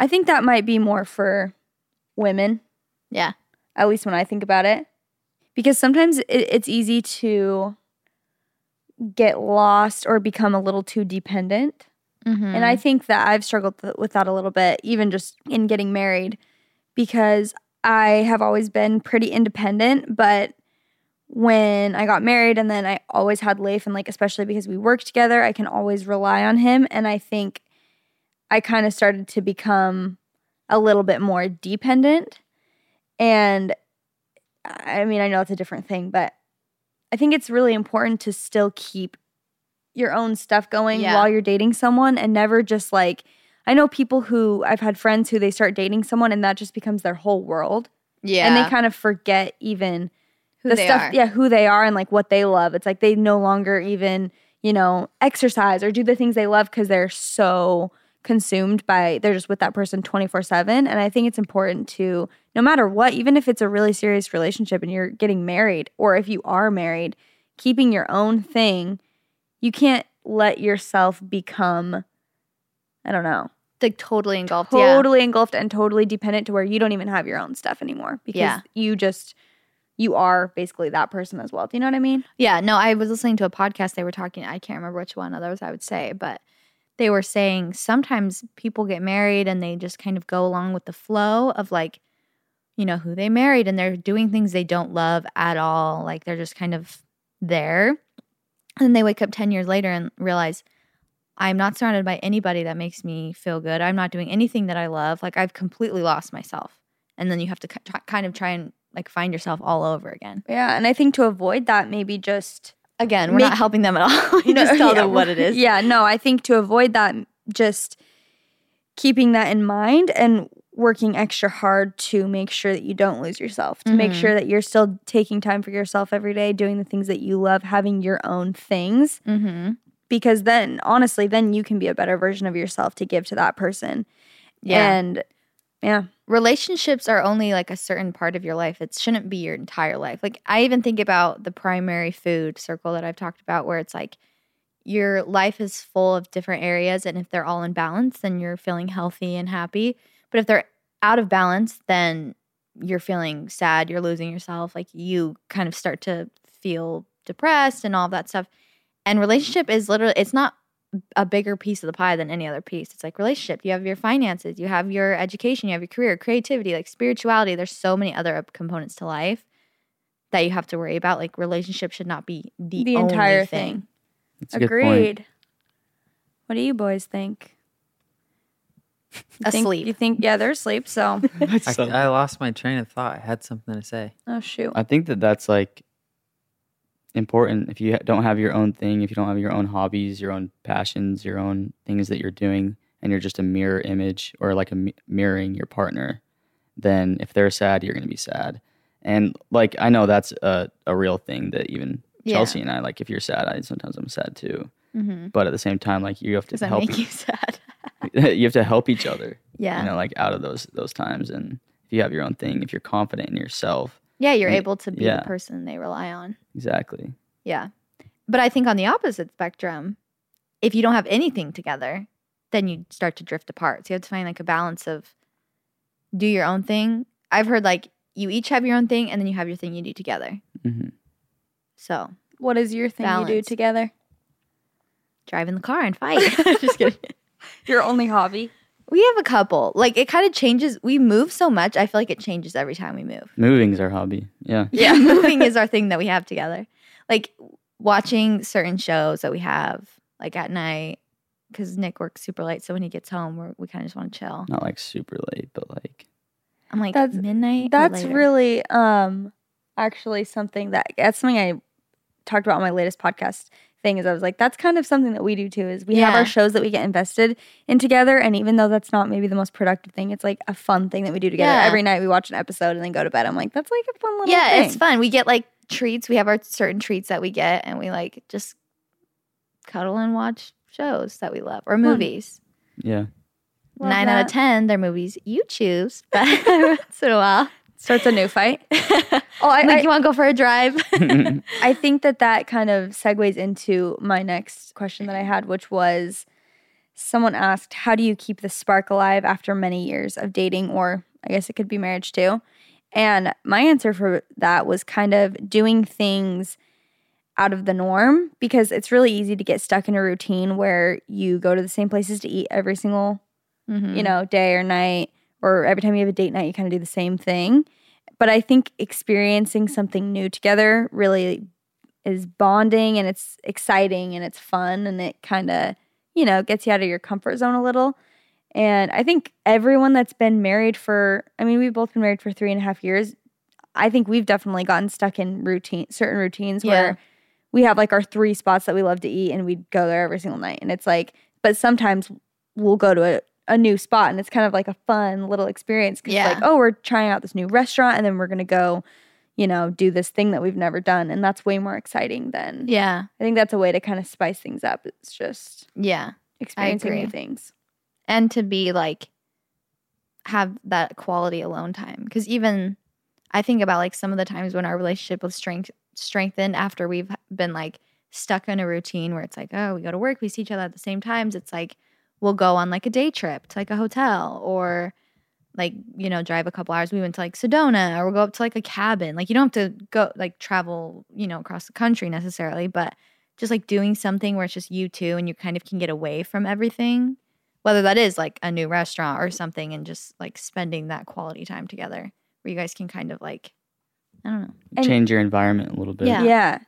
I think that might be more for women, Yeah. at least when I think about it. Because sometimes it, it's easy to get lost or become a little too dependent. Mm-hmm. And I think that I've struggled th- with that a little bit, even just in getting married, because I have always been pretty independent. But when I got married, and then I always had Leif, and like, especially because we work together, I can always rely on him. And I think I kind of started to become a little bit more dependent. And I mean, I know it's a different thing, but I think it's really important to still keep your own stuff going Yeah. while you're dating someone and never just like I know people who I've had friends who they start dating someone and that just becomes their whole world. yeah. And they kind of forget even Who the they stuff are. yeah, who they are and like what they love. It's like they no longer even, you know, exercise or do the things they love because they're so consumed by they're just with that person 24/7 and I think it's important to no matter what even if it's a really serious relationship and you're getting married or if you are married keeping your own thing you can't let yourself become I don't know like totally engulfed. yeah. totally engulfed and totally dependent to where you don't even have your own stuff anymore because Yeah. you just you are basically that person as well. Do you know what I mean? Yeah, no, I was listening to a podcast. They were talking, I can't remember which one others I would say, but they were saying sometimes people get married and they just kind of go along with the flow of like, you know, who they married and they're doing things they don't love at all. Like they're just kind of there. And they wake up 10 years later and realize, I'm not surrounded by anybody that makes me feel good. I'm not doing anything that I love. Like I've completely lost myself. And then you have to ki- kind of try and like find yourself all over again. Yeah, and I think to avoid that maybe just Again, we're Make- not helping them at all. you No, just tell yeah, them what it is. Yeah, no, I think to avoid that just keeping that in mind and working extra hard to make sure that you don't lose yourself, to make Mhm. sure that you're still taking time for yourself every day, doing the things that you love, having your own things. Mm-hmm. because then honestly then you can be a better version of yourself to give to that person Yeah. and yeah Relationships are only like a certain part of your life. It shouldn't be your entire life. Like I even think about the primary food circle that I've talked about where it's like your life is full of different areas and if they're all in balance then you're feeling healthy and happy. But if they're out of balance then you're feeling sad, you're losing yourself, like you kind of start to feel depressed and all that stuff. And relationship is literally it's not a bigger piece of the pie than any other piece. It's like relationship. You have your finances, you have your education, you have your career, creativity, like spirituality. There's so many other components to life that you have to worry about. Like relationship should not be the, the only entire thing. thing, That's a good point. agreed what do you boys think You think- Asleep. you think yeah they're asleep so I, I lost my train of thought. I had something to say. oh shoot I think that that's like important if you don't have your own thing, if you don't have your own hobbies, your own passions, your own things that you're doing, and you're just a mirror image or like a mi- mirroring your partner, then if they're sad, you're going to be sad. And like I know that's a, a real thing that even Yeah. Chelsey and I like. If you're sad, I sometimes I'm sad too. Mm-hmm. But at the same time, like you have to help. make you sad? you have to help each other. Yeah. You know, like out of those those times, and if you have your own thing, if you're confident in yourself, yeah, you're able to be yeah. the person they rely on. exactly. Yeah. But I think on the opposite spectrum, if you don't have anything together, then you start to drift apart. So you have to find like a balance of do your own thing. I've heard like you each have your own thing and then you have your thing you do together. hmm So What is your thing you do together? drive in the car and fight. Just kidding. Your only hobby? We have a couple. Like it kind of changes. We move so much. I feel like it changes every time we move. Moving's our hobby. Yeah. Yeah, moving is our thing that we have together. Like watching certain shows that we have like at night because Nick works super late. So when he gets home, we're, we kind of just want to chill. Not like super late, but like I'm like That's- midnight. or That's later. really um actually something that that's something I talked about on my latest podcast thing is I was like that's kind of something that we do too is we have our shows that we get invested in together and even though that's not maybe the most productive thing it's like a fun thing that we do together Yeah. every night we watch an episode and then go to bed I'm like that's like a fun little Yeah, thing it's fun. We get like treats. We have our certain treats that we get, and we like just cuddle and watch shows that we love or movies. yeah. Love Nine out of ten, they're movies you choose. But once in a while, starts a new fight oh I, like I, you want to go for a drive? I think that that kind of segues into my next question that I had, which was someone asked, How do you keep the spark alive after many years of dating, or I guess it could be marriage too? And my answer for that was kind of doing things out of the norm because it's really easy to get stuck in a routine where you go to the same places to eat every single Mhm. you know, day or night, or every time you have a date night, you kind of do the same thing. But I think experiencing something new together really is bonding and it's exciting and it's fun and it kind of, you know, gets you out of your comfort zone a little. And I think everyone that's been married for, I mean, we've both been married for three and a half years. I think we've definitely gotten stuck in routine, certain routines Yeah. where we have like our three spots that we love to eat and we'd go there every single night. And it's like, but sometimes we'll go to a, a new spot and it's kind of like a fun little experience because Yeah. like, oh, we're trying out this new restaurant and then we're going to go, you know, do this thing that we've never done. And that's way more exciting than, yeah, I think that's a way to kind of spice things up. It's just yeah. experiencing new things. and to be like have that quality alone time because even i think about like some of the times when our relationship was strength strengthened after we've been like stuck in a routine where it's like oh we go to work we see each other at the same times it's like we'll go on like a day trip to like a hotel or like you know drive a couple hours we went to like sedona or we'll go up to like a cabin like you don't have to go like travel you know across the country necessarily but just like doing something where it's just you two and you kind of can get away from everything whether that is like a new restaurant or something and just like spending that quality time together where you guys can kind of like i don't know And- Change your environment a little bit. Yeah. Yeah.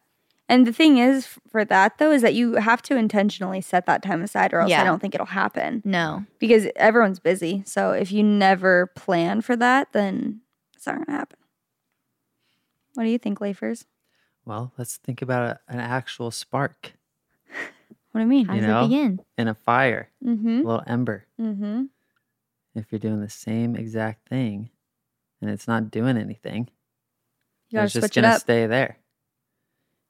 And the thing is for that though is that you have to intentionally set that time aside or else Yeah. I don't think it'll happen no because everyone's busy. So if you never plan for that, then it's not going to happen. What do you think, Lafers? Well, let's think about a, an actual spark What do you mean? how You does know? it begin in a fire, Mm-hmm. a little ember. Mm-hmm. If you're doing the same exact thing and it's not doing anything, You gotta it's just switch it gonna stay there.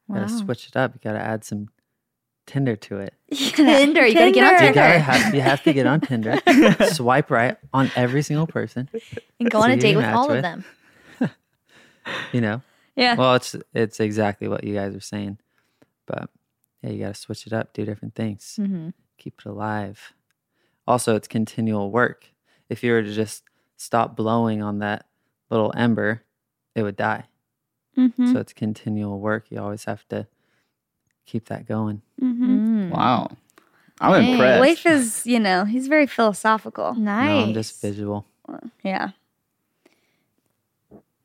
You wow gotta switch it up. You gotta add some Tinder to it. Tinder, you gotta get on You Tinder. gotta have you have to get on Tinder, swipe right on every single person. and go on a date with all with. of them You know. Yeah. Well, it's it's exactly what you guys are saying, but yeah, you gotta switch it up, do different things, mm-hmm. keep it alive. Also, it's continual work. If you were to just stop blowing on that little ember, it would die. Mm-hmm. So it's continual work. You always have to keep that going. mm-hmm. Wow. I'm Dang. impressed. Leif is, you know, he's very philosophical. nice No, I'm just visual. Yeah.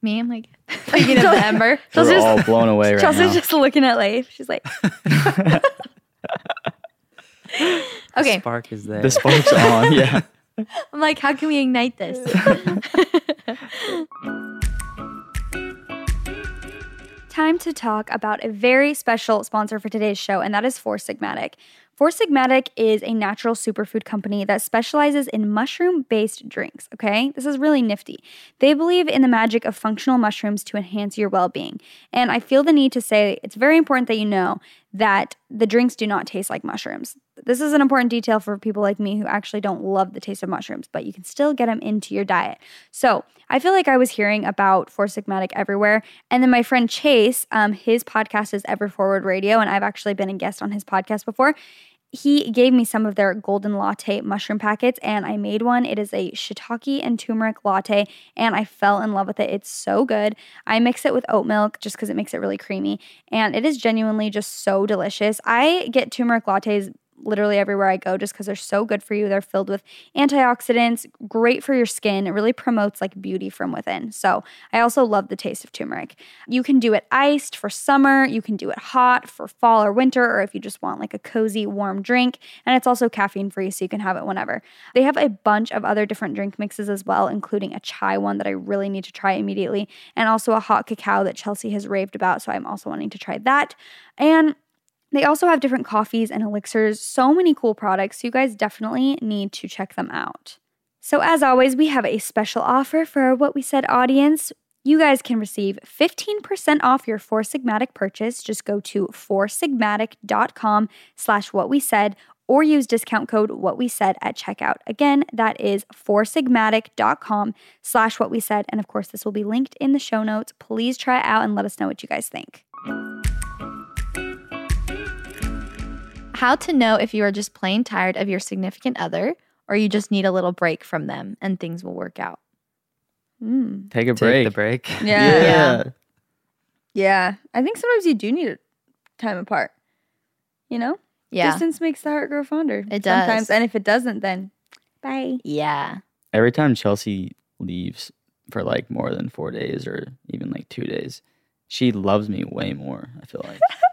me i'm like thinking of the ember We're Chelsey's- all blown away right Chelsey's now. just looking at Leif. She's like, The okay spark is there. the spark's on. Yeah. i'm like how can we ignite this time to talk about a very special sponsor for today's show, and that is Four Sigmatic. Four Sigmatic is a natural superfood company that specializes in mushroom based drinks. Okay, this is really nifty. They believe in the magic of functional mushrooms to enhance your well being. And I feel the need to say it's very important that you know that the drinks do not taste like mushrooms. This is an important detail for people like me who actually don't love the taste of mushrooms, but you can still get them into your diet. So I feel like I was hearing about Four Sigmatic everywhere. And then my friend Chase, um, his podcast is Ever Forward Radio, and I've actually been a guest on his podcast before he gave me some of their golden latte mushroom packets and I made one. It is a shiitake and turmeric latte and I fell in love with it. It's so good. I mix it with oat milk just because it makes it really creamy and it is genuinely just so delicious. I get turmeric lattes literally everywhere I go just because they're so good for you. They're filled with antioxidants, great for your skin. It really promotes like beauty from within. So I also love the taste of turmeric. You can do it iced for summer, you can do it hot for fall or winter, or if you just want like a cozy, warm drink. And it's also caffeine free, so you can have it whenever. They have a bunch of other different drink mixes as well, including a chai one that I really need to try immediately, and also a hot cacao that Chelsey has raved about. So I'm also wanting to try that. And they also have different coffees and elixirs, so many cool products. You guys definitely need to check them out. So, as always, we have a special offer for our What We Said audience. You guys can receive 15% off your Four Sigmatic purchase. Just go to foursigmatic.com slash what we said or use discount code what we said at checkout. Again, that is foursigmatic.com slash what we said. And of course, this will be linked in the show notes. Please try it out and let us know what you guys think. How to know if you are just plain tired of your significant other or you just need a little break from them and things will work out. Mm. Take a Take break. the break. Yeah. yeah. Yeah. I think sometimes you do need time apart. You know? Yeah. Distance makes the heart grow fonder. It Sometimes. does. And if it doesn't, then bye. yeah. Every time Chelsey leaves for like more than four days or even like two days, she loves me way more. I feel like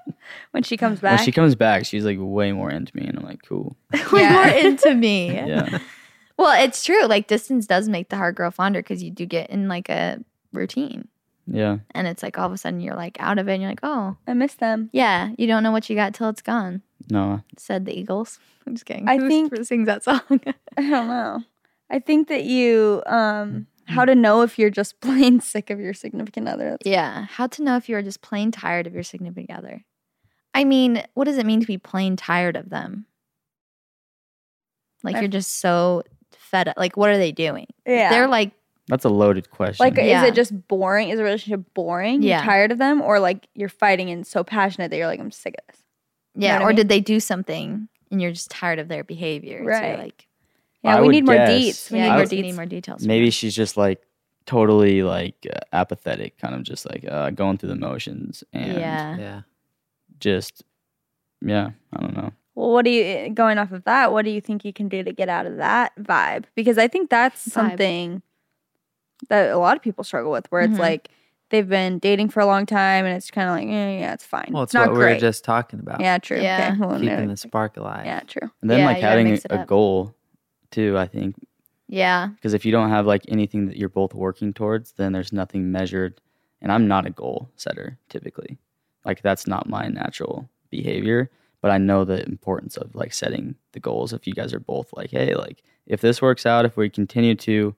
When she comes back. when back. she comes back, she's like way more into me, and I'm like, cool. Way Yeah. more into me. Yeah, Well, it's true. Like distance does make the heart grow fonder because you do get in like a routine. yeah. And it's like all of a sudden you're like out of it and you're like, oh, I miss them. yeah, you don't know what you got till it's gone, No, said the Eagles. I'm just kidding. I Who think- sings that song. I don't know. I think that you um how to know if you're just plain sick of your significant other. That's- yeah. How to know if you are just plain tired of your significant other. I mean, what does it mean to be plain tired of them? Like I- you're just so fed up. Like, what are they doing? Yeah. They're like, that's a loaded question. like Yeah. is it just boring? Is the relationship boring? Yeah. You're tired of them? Or like you're fighting and so passionate that you're like, I'm sick of this. yeah. what I or mean? did they do something and you're just tired of their behavior? Right. you're like, Yeah, I we need more guess- deets. We yeah, need more guess we need more details. maybe she's just like totally like uh, apathetic, kind of just like uh, going through the motions and yeah. Yeah. Just yeah. I don't know. Well, what do you going off of that? What do you think you can do to get out of that vibe? Because I think that's Vibe. something that a lot of people struggle with, where Mhm. it's like they've been dating for a long time, and it's kind of like, eh, yeah, it's fine. Well, it's not what we great. were just talking about. yeah, true. Yeah. Okay. Well, Keeping no, the spark alive. yeah, true. And then Yeah, like having mix a up. goal too. I think Yeah. because if you don't have like anything that you're both working towards, then there's nothing measured. And I'm not a goal setter typically. Like that's not my natural behavior. But I know the importance of like setting the goals. If you guys are both like, hey, like if this works out, if we continue to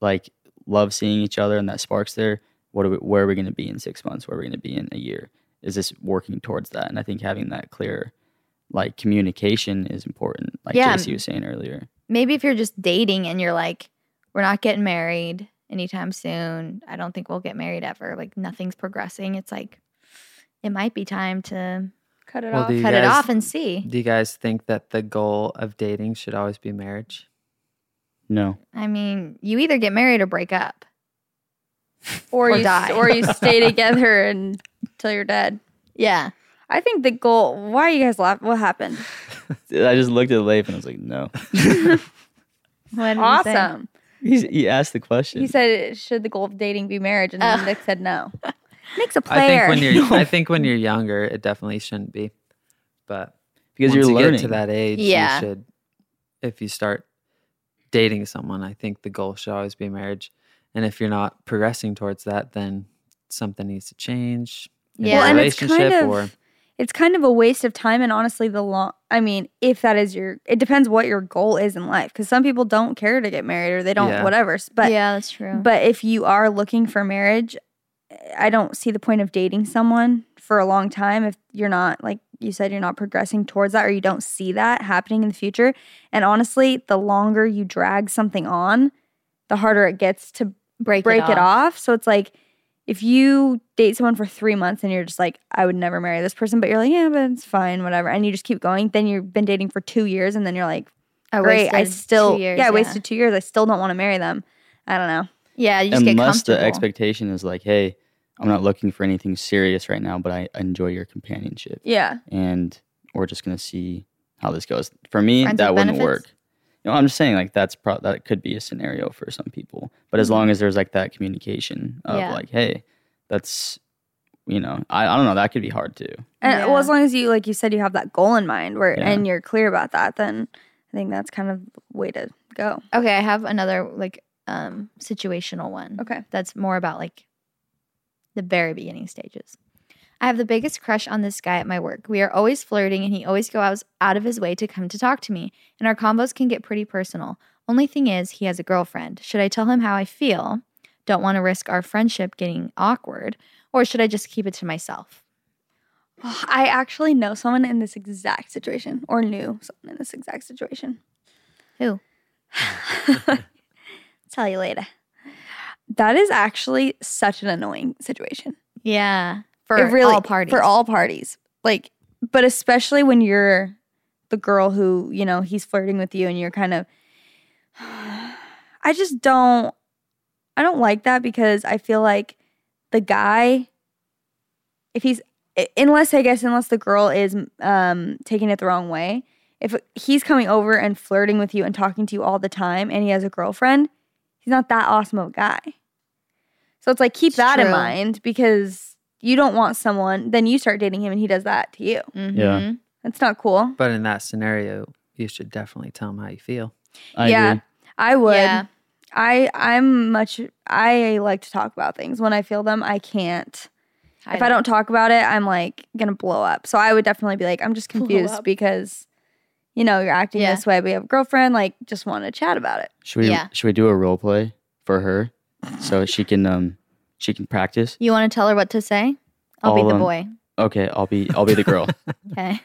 like love seeing each other and that sparks there, what are we, where are we going to be in six months? Where are we going to be in a year? Is this working towards that? And I think having that clear like communication is important. Like Yeah. Jaci was saying earlier. Maybe if you're just dating and you're like, we're not getting married anytime soon. I don't think we'll get married ever. Like nothing's progressing. It's like, it might be time to Cut it Well, off. do you cut it off and see. Do you guys think that the goal of dating should always be marriage? No. I mean, you either get married or break up. or, or you die. or you stay together and- until you're dead. Yeah. I think the goal. Why are you guys laughing? What happened? I just looked at Leif and I was like, no. What did he awesome. He asked the question. He said, "Should the goal of dating be marriage?" And then Oh. Nick said, "No." Nick's a player. I think when you're I think when you're younger, it definitely shouldn't be. But because once you're you learning. get to that age, Yeah. you should if you start dating someone, I think the goal should always be marriage. And if you're not progressing towards that, then something needs to change. in Yeah. a Well, and it's kind of or it's kind of a waste of time and honestly the long I mean, if that is your it depends what your goal is in life cuz some people don't care to get married or they don't Yeah. whatever. But yeah, that's true. but if you are looking for marriage, I don't see the point of dating someone for a long time if you're not like you said you're not progressing towards that or you don't see that happening in the future. And honestly, the longer you drag something on, the harder it gets to break break it off. So it's like if you date someone for three months and you're just like, I would never marry this person, but you're like, yeah, but it's fine, whatever, and you just keep going, then you've been dating for two years, and then you're like, I great, I wasted still, two years, yeah, I wasted two years. I still don't want to marry them. I don't know. Yeah, you just get Unless the expectation is like, hey, I'm not looking for anything serious right now, but I enjoy your companionship, Yeah, and we're just gonna see how this goes. For me, Friends that wouldn't benefits? work. You know, I'm just saying like that's pro- that could be a scenario for some people, but as Mhm. long as there's like that communication of Yeah. like, hey, that's you know, I, I don't know, that could be hard too. and well, as long as you, like you said, you have that goal in mind, where Yeah. and you're clear about that, then I think that's kind of the way to go. Okay, I have another like um situational one. Okay. That's more about like the very beginning stages. I have the biggest crush on this guy at my work. We are always flirting and he always goes out of his way to come to talk to me. And our combos can get pretty personal. Only thing is, he has a girlfriend. Should I tell him how I feel? Don't want to risk our friendship getting awkward, or should I just keep it to myself? I actually know someone in this exact situation, or knew someone in this exact situation. Who? Tell you later. That is actually such an annoying situation. Yeah, for It really- all parties. For all parties. Like, but especially when you're the girl who, you know, he's flirting with you and you're kind of I just don't I don't like that because I feel like the guy if he's unless I guess unless the girl is um taking it the wrong way, if he's coming over and flirting with you and talking to you all the time and he has a girlfriend, he's not that awesome of a guy. So it's like keep It's that in mind because you don't want someone, then you start dating him and he does that to you. Mhm. That's not cool. but in that scenario, you should definitely tell him how you feel. I yeah, agree. I would. Yeah. I I'm much I like to talk about things. When I feel them, I can't. if I don't talk about it, I'm like gonna blow up. So I would definitely be like, I'm just confused because you know you're acting Yeah. this way. but We have a girlfriend. Like, just want to chat about it. Should we Yeah. should we do a role play for her so she can um she can practice? You want to tell her what to say? I'll be the um, boy. Okay, I'll be I'll be the girl. Okay.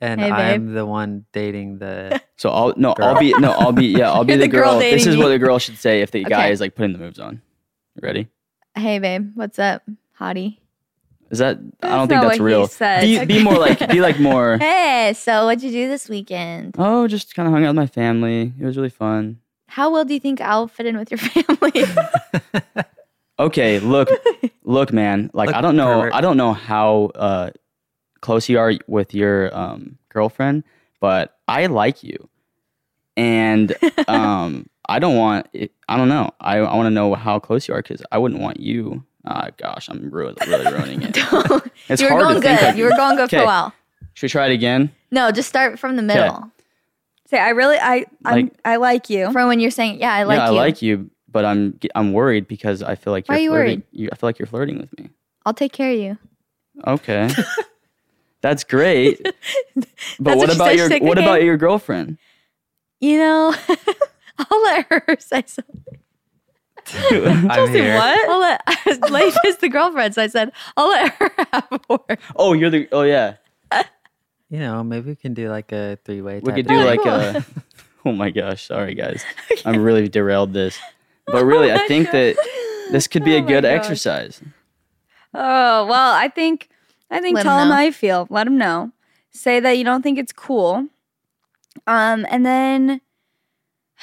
And Hey. I'm the one dating the. So I'll no Girl. I'll be no I'll be yeah I'll be the the girl girl. This is what the girl should say if the guy is like putting the moves on. Ready? Hey, babe. What's up, hottie? Is that I don't think that's real. said. Be, be more like be like more. Hey, so what'd you do this weekend? Oh, just kind of hung out with my family. It was really fun. How well do you think I'll fit in with your family? Okay, look, look, man. Like Look, I don't know, pervert. I don't know how uh, close you are with your um, girlfriend, but I like you, and um, I don't want. It, I don't know. I, I want to know how close you are because I wouldn't want you. Ah, gosh, I'm really, really ruining it. It's you were hard going think good. of- You were going good for a while. Should we try it again? No, just start from the middle. Say, I really, I, I'm, Like- I like you. From when you're saying, "Yeah, I like yeah, you." I like you, but I'm I'm worried because I feel like Why you're are you flirting. worried? I feel like you're flirting with me. I'll take care of you. Okay. That's great. But That's what what she about said. your She's like, what "Okay." about your girlfriend? You know, I'll let her say something. I'm here. I'll let Leif is the girlfriend, so I said I'll let her have a word. oh, you're the oh yeah. You know, maybe we can do like a three way. We could do Oh, like cool. a Oh my gosh, sorry guys. I'm really derailed this. But really, I think that this could be Oh a good gosh. exercise. Oh well, I think, I think Let 'em tell him know. how you feel. Let him know. Say that you don't think it's cool. Um, and then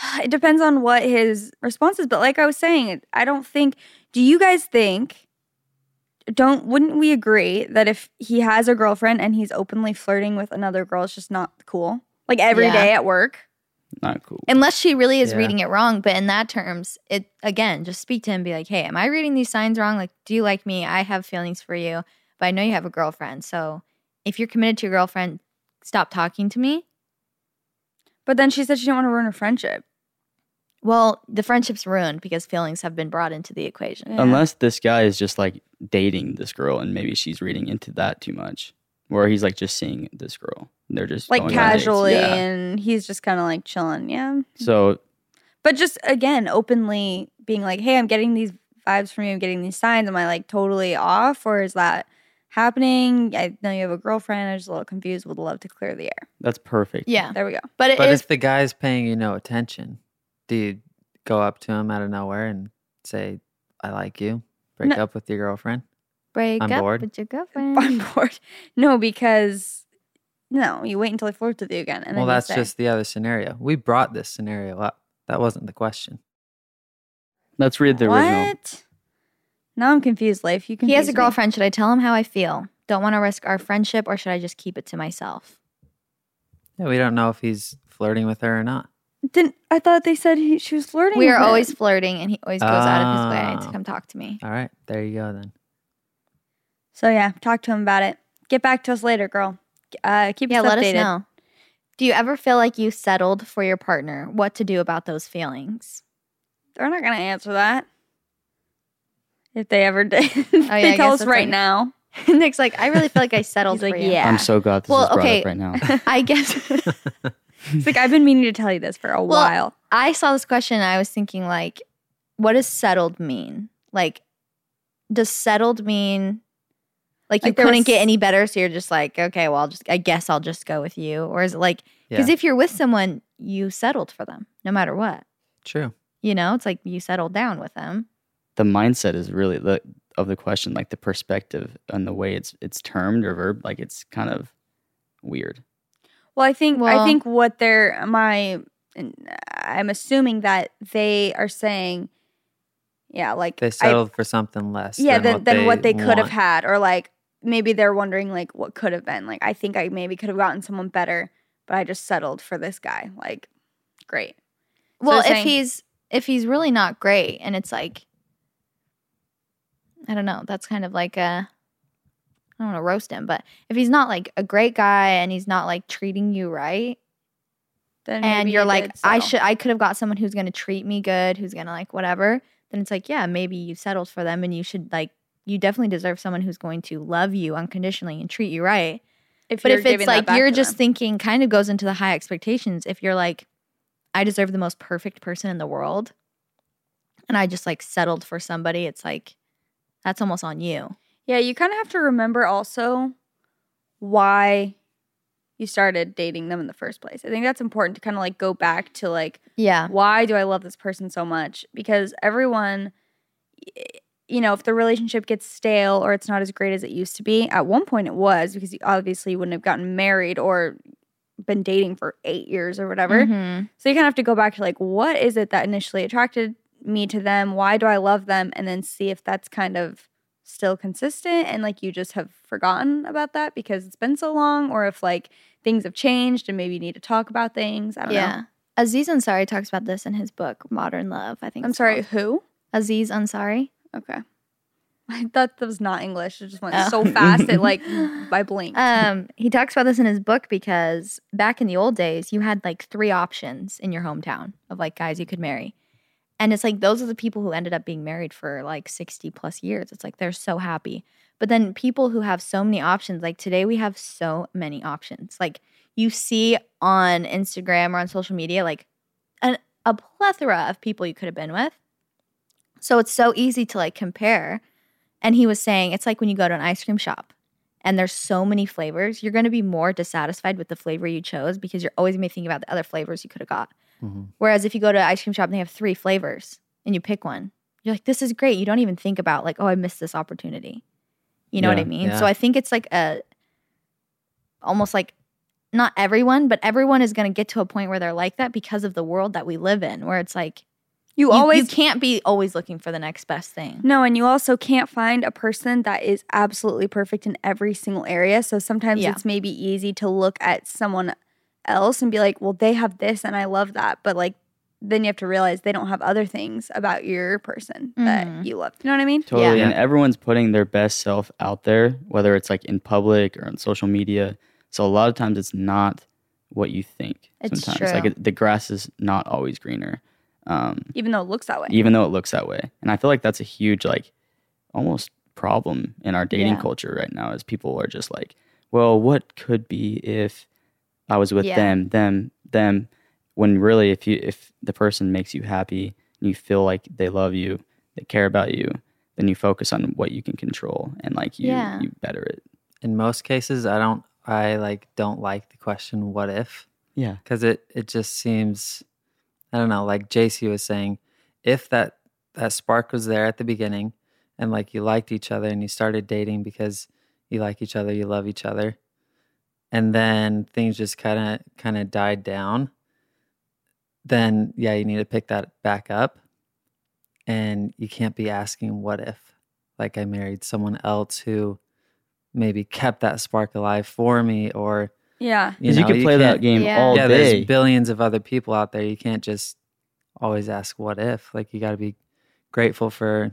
it depends on what his response is. But like I was saying, I don't think. Do you guys think? Don't wouldn't we agree that if he has a girlfriend and he's openly flirting with another girl, it's just not cool? Like every day Yeah. at work. Not cool. Unless she really is Yeah. reading it wrong, but in that terms, it again, just speak to him, and be like, "Hey, am I reading these signs wrong? Like, do you like me? I have feelings for you, but I know you have a girlfriend. So, if you're committed to your girlfriend, stop talking to me." But then she said she didn't want to ruin her friendship. Well, the friendship's ruined because feelings have been brought into the equation. Yeah. Unless this guy is just like dating this girl and maybe she's reading into that too much. Where he's like just seeing this girl. and They're just like going on dates. casually, Yeah. and he's just kind of like chilling. Yeah, So but just again, openly being like, "Hey, I'm getting these vibes from you. I'm getting these signs. Am I like totally off, or is that happening? I know you have a girlfriend. I'm just a little confused. Would love to clear the air. that's perfect. Yeah. There we go. But, But if if the guy's paying you no attention, do you go up to him out of nowhere and say, I like you? Break No. up with your girlfriend? break I'm up bored. with your girlfriend. on board. No, because no, you wait until he flirts with you again, and well, then that's say, just the other scenario. We brought this scenario up. That wasn't the question. Let's read the original. what? Now I'm confused. Leif, you can. he has a girlfriend. Should I tell him how I feel? Don't want to risk our friendship, or should I just keep it to myself? Yeah, we don't know if he's flirting with her or not. Didn't I thought they said he, she was flirting? We with are him. always flirting, and he always goes out of his way Oh. to come talk to me. All right, there you go then. So yeah, talk to him about it. Get back to us later, girl. Uh, keep Yeah, us let updated. us know. Do you ever feel like you settled for your partner? What to do about those feelings? They're not gonna answer that. If they ever did, Oh, yeah, I they tell us that's right like- now. Nick's like, I really feel like I settled He's like, for you. yeah. I'm so glad this Well, is brought okay. up right now. I guess It's like I've been meaning to tell you this for a Well, while. I saw this question and I was thinking like, what does settled mean? Like, does settled mean like you Like couldn't was- get any better, so you're just like, okay, well, I'll just I guess I'll just go with you, or is it like because Yeah, if you're with someone, you settled for them no matter what. true. You know, it's like you settled down with them. the mindset is really the of the question, like the perspective and the way it's it's termed or verb, like it's kind of weird. Well, I think well, I think what they're my uh, I'm assuming that they are saying, yeah, like They I- settled for something less. yeah, than, than, what than they what they could have had, or like maybe they're wondering like what could have been. Like I think I maybe could have gotten someone better, but I just settled for this guy. Like, great. So Well, if saying- he's if he's really not great, and it's like, I don't know, that's kind of like a. I don't want to roast him, but if he's not like a great guy and he's not like treating you right, Then and you're like, did I should, I could have got someone who's going to treat me good, who's going to like whatever. Then it's like, yeah, maybe you settled for them, and you should like, you definitely deserve someone who's going to love you unconditionally and treat you right. If But if it's like you're just them. thinking, kind of goes into the high expectations. If you're like, I deserve the most perfect person in the world, and I just like settled for somebody, it's like that's almost on you. Yeah, you kind of have to remember also why you started dating them in the first place. I think that's important to kind of like go back to like Yeah. why do I love this person so much? Because everyone you know, if the relationship gets stale or it's not as great as it used to be, at one point it was because you obviously wouldn't have gotten married or been dating for 8 years or whatever. Mhm. So you kind of have to go back to like, what is it that initially attracted me to them? Why do I love them? And then see if that's kind of still consistent and like you just have forgotten about that because it's been so long, or if like things have changed and maybe you need to talk about things. I don't Yeah. know. Aziz Ansari talks about this in his book Modern Love. I think. I'm sorry, called. who? Aziz Ansari. Okay. I thought that was not English. It just went Oh. so fast it like I blinked. Um, he talks about this in his book because back in the old days, you had like three options in your hometown of like guys you could marry. And it's like those are the people who ended up being married for like 60 plus years. It's like they're so happy. But then people who have so many options, like today we have so many options. Like you see on Instagram or on social media, like an, a plethora of people you could have been with. So it's so easy to like compare. And he was saying it's like when you go to an ice cream shop and there's so many flavors, you're going to be more dissatisfied with the flavor you chose because you're always going to be thinking about the other flavors you could have got. Mhm. Whereas if you go to an ice cream shop and they have three flavors and you pick one, you're like, this is great. You don't even think about like, oh, I missed this opportunity. You know what I mean? Yeah. So I think it's like a almost like not everyone, but everyone is going to get to a point where they're like that because of the world that we live in, where it's like you, you, always you can't be always looking for the next best thing. No, and you also can't find a person that is absolutely perfect in every single area. So sometimes Yeah. it's maybe easy to look at someone else and be like, well, they have this and I love that. But like, then you have to realize they don't have other things about your person Mhm. that you love. You know what I mean? Totally. Yeah. And everyone's putting their best self out there, whether it's like in public or on social media. So a lot of times it's not what you think. It's sometimes like true. it, the grass is not always greener. um, Even though it looks that way. even though it looks that way. And I feel like that's a huge like almost problem in our dating Yeah. culture right now is people are just like, well, what could be if I was with Yeah. them, them, them when really if you if the person makes you happy and you feel like they love you, they care about you, then you focus on what you can control and like you Yeah. you better it. In most cases, I don't. I like don't like the question "What if?" Yeah. because it it just seems I don't know, like Jaci was saying, if that that spark was there at the beginning and like you liked each other and you started dating because you like each other, you love each other, and then things just kind of kind of died down, then yeah, you need to pick that back up. And you can't be asking what if like I married someone else who maybe kept that spark alive for me or yeah. Because you, know, can play that game Yeah. all yeah, day. there's billions of other people out there. You can't just always ask what if. Like you got to be grateful for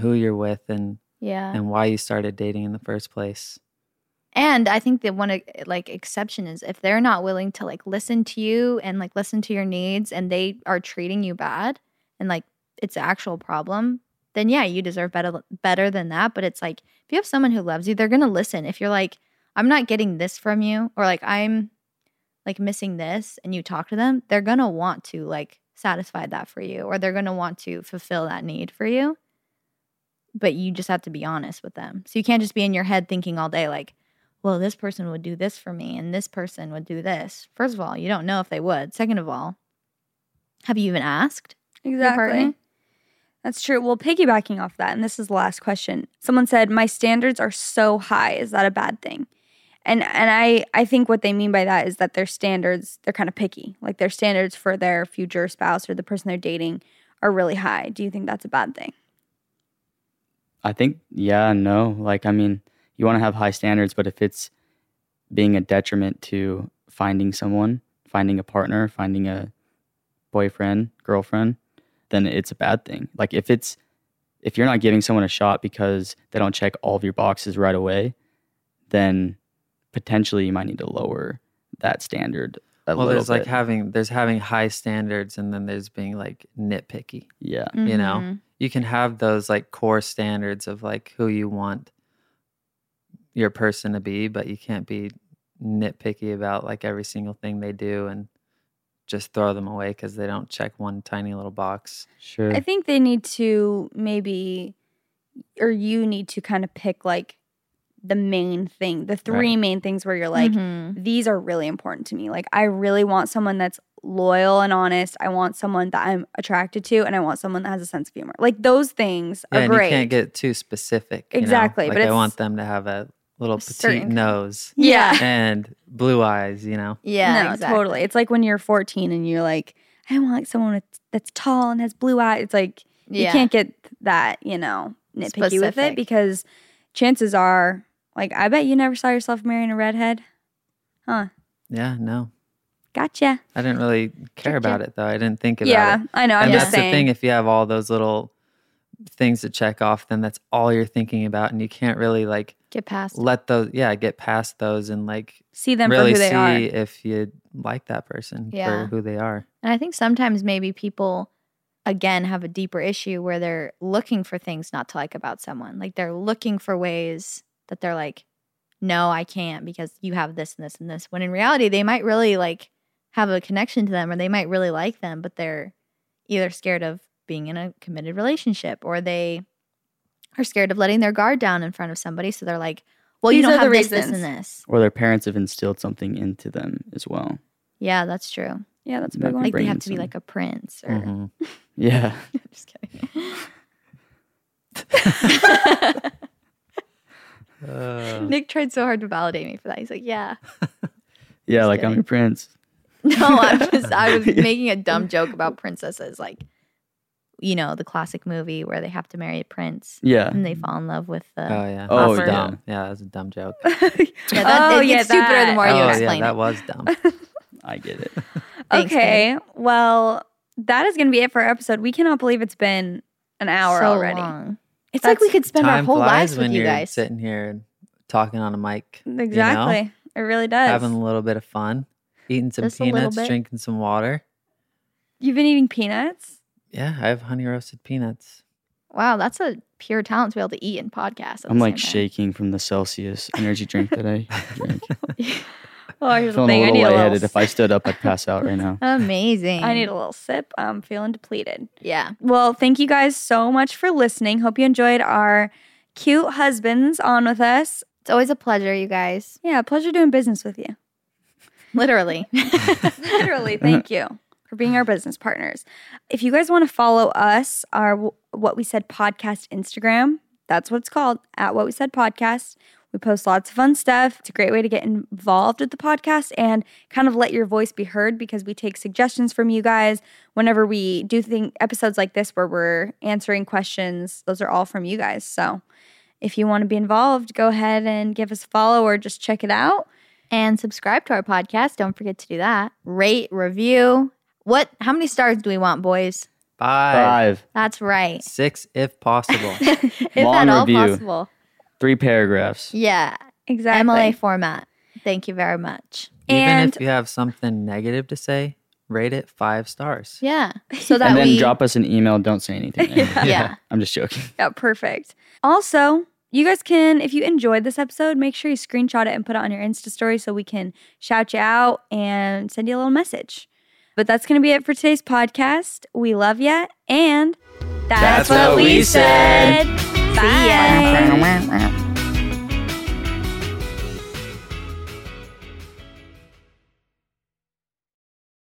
who you're with and Yeah. and why you started dating in the first place. And I think the one like exception is if they're not willing to like listen to you and like listen to your needs and they are treating you bad and like it's an actual problem, then yeah, you deserve better better than that. But it's like if you have someone who loves you, they're gonna listen. If you're like, I'm not getting this from you, or like I'm like missing this and you talk to them, they're gonna want to like satisfy that for you, or they're gonna want to fulfill that need for you. But you just have to be honest with them. So you can't just be in your head thinking all day like, well, this person would do this for me and this person would do this. First of all, you don't know if they would. Second of all, have you even asked? Exactly. That's true. Well, piggybacking off that, and this is the last question. Someone said, "My standards are so high. Is that a bad thing?" And and I I think what they mean by that is that their standards they're kind of picky. Like their standards for their future spouse or the person they're dating are really high. Do you think that's a bad thing? I think yeah, no. Like I mean, you want to have high standards, but if it's being a detriment to finding someone, finding a partner, finding a boyfriend, girlfriend, then it's a bad thing. Like if it's if you're not giving someone a shot because they don't check all of your boxes right away, then potentially you might need to lower that standard a well, little there's like having there's having high standards and then there's being like nitpicky. yeah. You know? Mhm. You can have those like core standards of like who you want your person to be, but you can't be nitpicky about like every single thing they do and just throw them away because they don't check one tiny little box. Sure. I think they need to maybe, or you need to kind of pick like the main thing, the three Right. main things where you're like, Mhm. these are really important to me. Like, I really want someone that's loyal and honest. I want someone that I'm attracted to, and I want someone that has a sense of humor. Like, those things Yeah, are and great. you can't get too specific. you know? Exactly, Like but I want them to have a little petite certain- nose yeah. and blue eyes, you know? Yeah, no, exactly. totally. It's like when you're 14 and you're like, I want like someone that's, that's tall and has blue eyes. It's like, you can't get that, you know, nitpicky with it because chances are, like, I bet you never saw yourself marrying a redhead. Huh. Yeah, no. Gotcha. I didn't really care about it though. I didn't think about Yeah, it. Yeah, I know. I'm and just that's saying. the thing. If you have all those little things to check off, then that's all you're thinking about, and you can't really like Get past. let those. Yeah, get past those and like See them really for who they see are. if you like that person Yeah. for who they are. And I think sometimes maybe people again have a deeper issue where they're looking for things not to like about someone. Like they're looking for ways that they're like, no, I can't because you have this and this and this. When in reality, they might really like have a connection to them or they might really like them, but they're either scared of being in a committed relationship or they are scared of letting their guard down in front of somebody. So they're like, well, you These don't have the this, this, and this. or their parents have instilled something into them as well. Yeah, that's true. Yeah, that's a That big one. Like they bring have in to be like a prince or Mhm. Yeah. just kidding. Uh, Nick tried so hard to validate me for that. He's like, "Yeah, Yeah, Just like I'm your prince. no, I'm just I was making a dumb joke about princesses, like you know the classic movie where they have to marry a prince Yeah. and they fall in love with the. oh yeah. Oh, That's dumb. Yeah, that's a dumb joke. Yeah, that, Oh, it yeah, gets stupider the more oh you yeah, explain that it. was dumb. I get it. Thanks, okay, well, that is going to be it for our episode. We cannot believe it's been an hour so already. long. It's like we could spend our whole lives when with you you're guys. sitting here and talking on a mic. you know? Exactly. It really does. having a little bit of fun, eating some Just peanuts, drinking some water. You've been eating peanuts? Yeah, I have honey roasted peanuts. Wow, that's a pure talent to be able to eat and podcast. I'm like shaking from the Celsius energy drink that I drink. Oh, here's the thing. a I little need a little. If I stood up, I'd pass out right now. Amazing. I need a little sip. I'm feeling depleted. yeah. Well, thank you guys so much for listening. Hope you enjoyed our cute husbands on with us. It's always a pleasure, you guys. Yeah, pleasure doing business with you. Literally. Literally, thank you for being our business partners. If you guys want to follow us, our What We Said podcast Instagram, that's what it's called, at What We Said podcast. We post lots of fun stuff. It's a great way to get involved with the podcast and kind of let your voice be heard because we take suggestions from you guys whenever we do think episodes like this where we're answering questions. Those are all from you guys. So if you want to be involved, go ahead and give us a follow or just check it out. and subscribe to our podcast. Don't forget to do that. Rate, review. What? How many stars do we want, boys? Five, Five, That's right. six, if possible. if Long at all review. possible. three paragraphs. Yeah. Exactly. MLA format. Thank you very much. Even And- if you have something negative to say, rate it five stars. Yeah. So that And then we drop us an email. Don't say anything. Yeah. I'm just joking. Yeah, perfect. Also, you guys can, if you enjoyed this episode, make sure you screenshot it and put it on your Insta story so we can shout you out and send you a little message. But that's going to be it for today's podcast. We love you. And that's, That's what we said. Bye. See ya.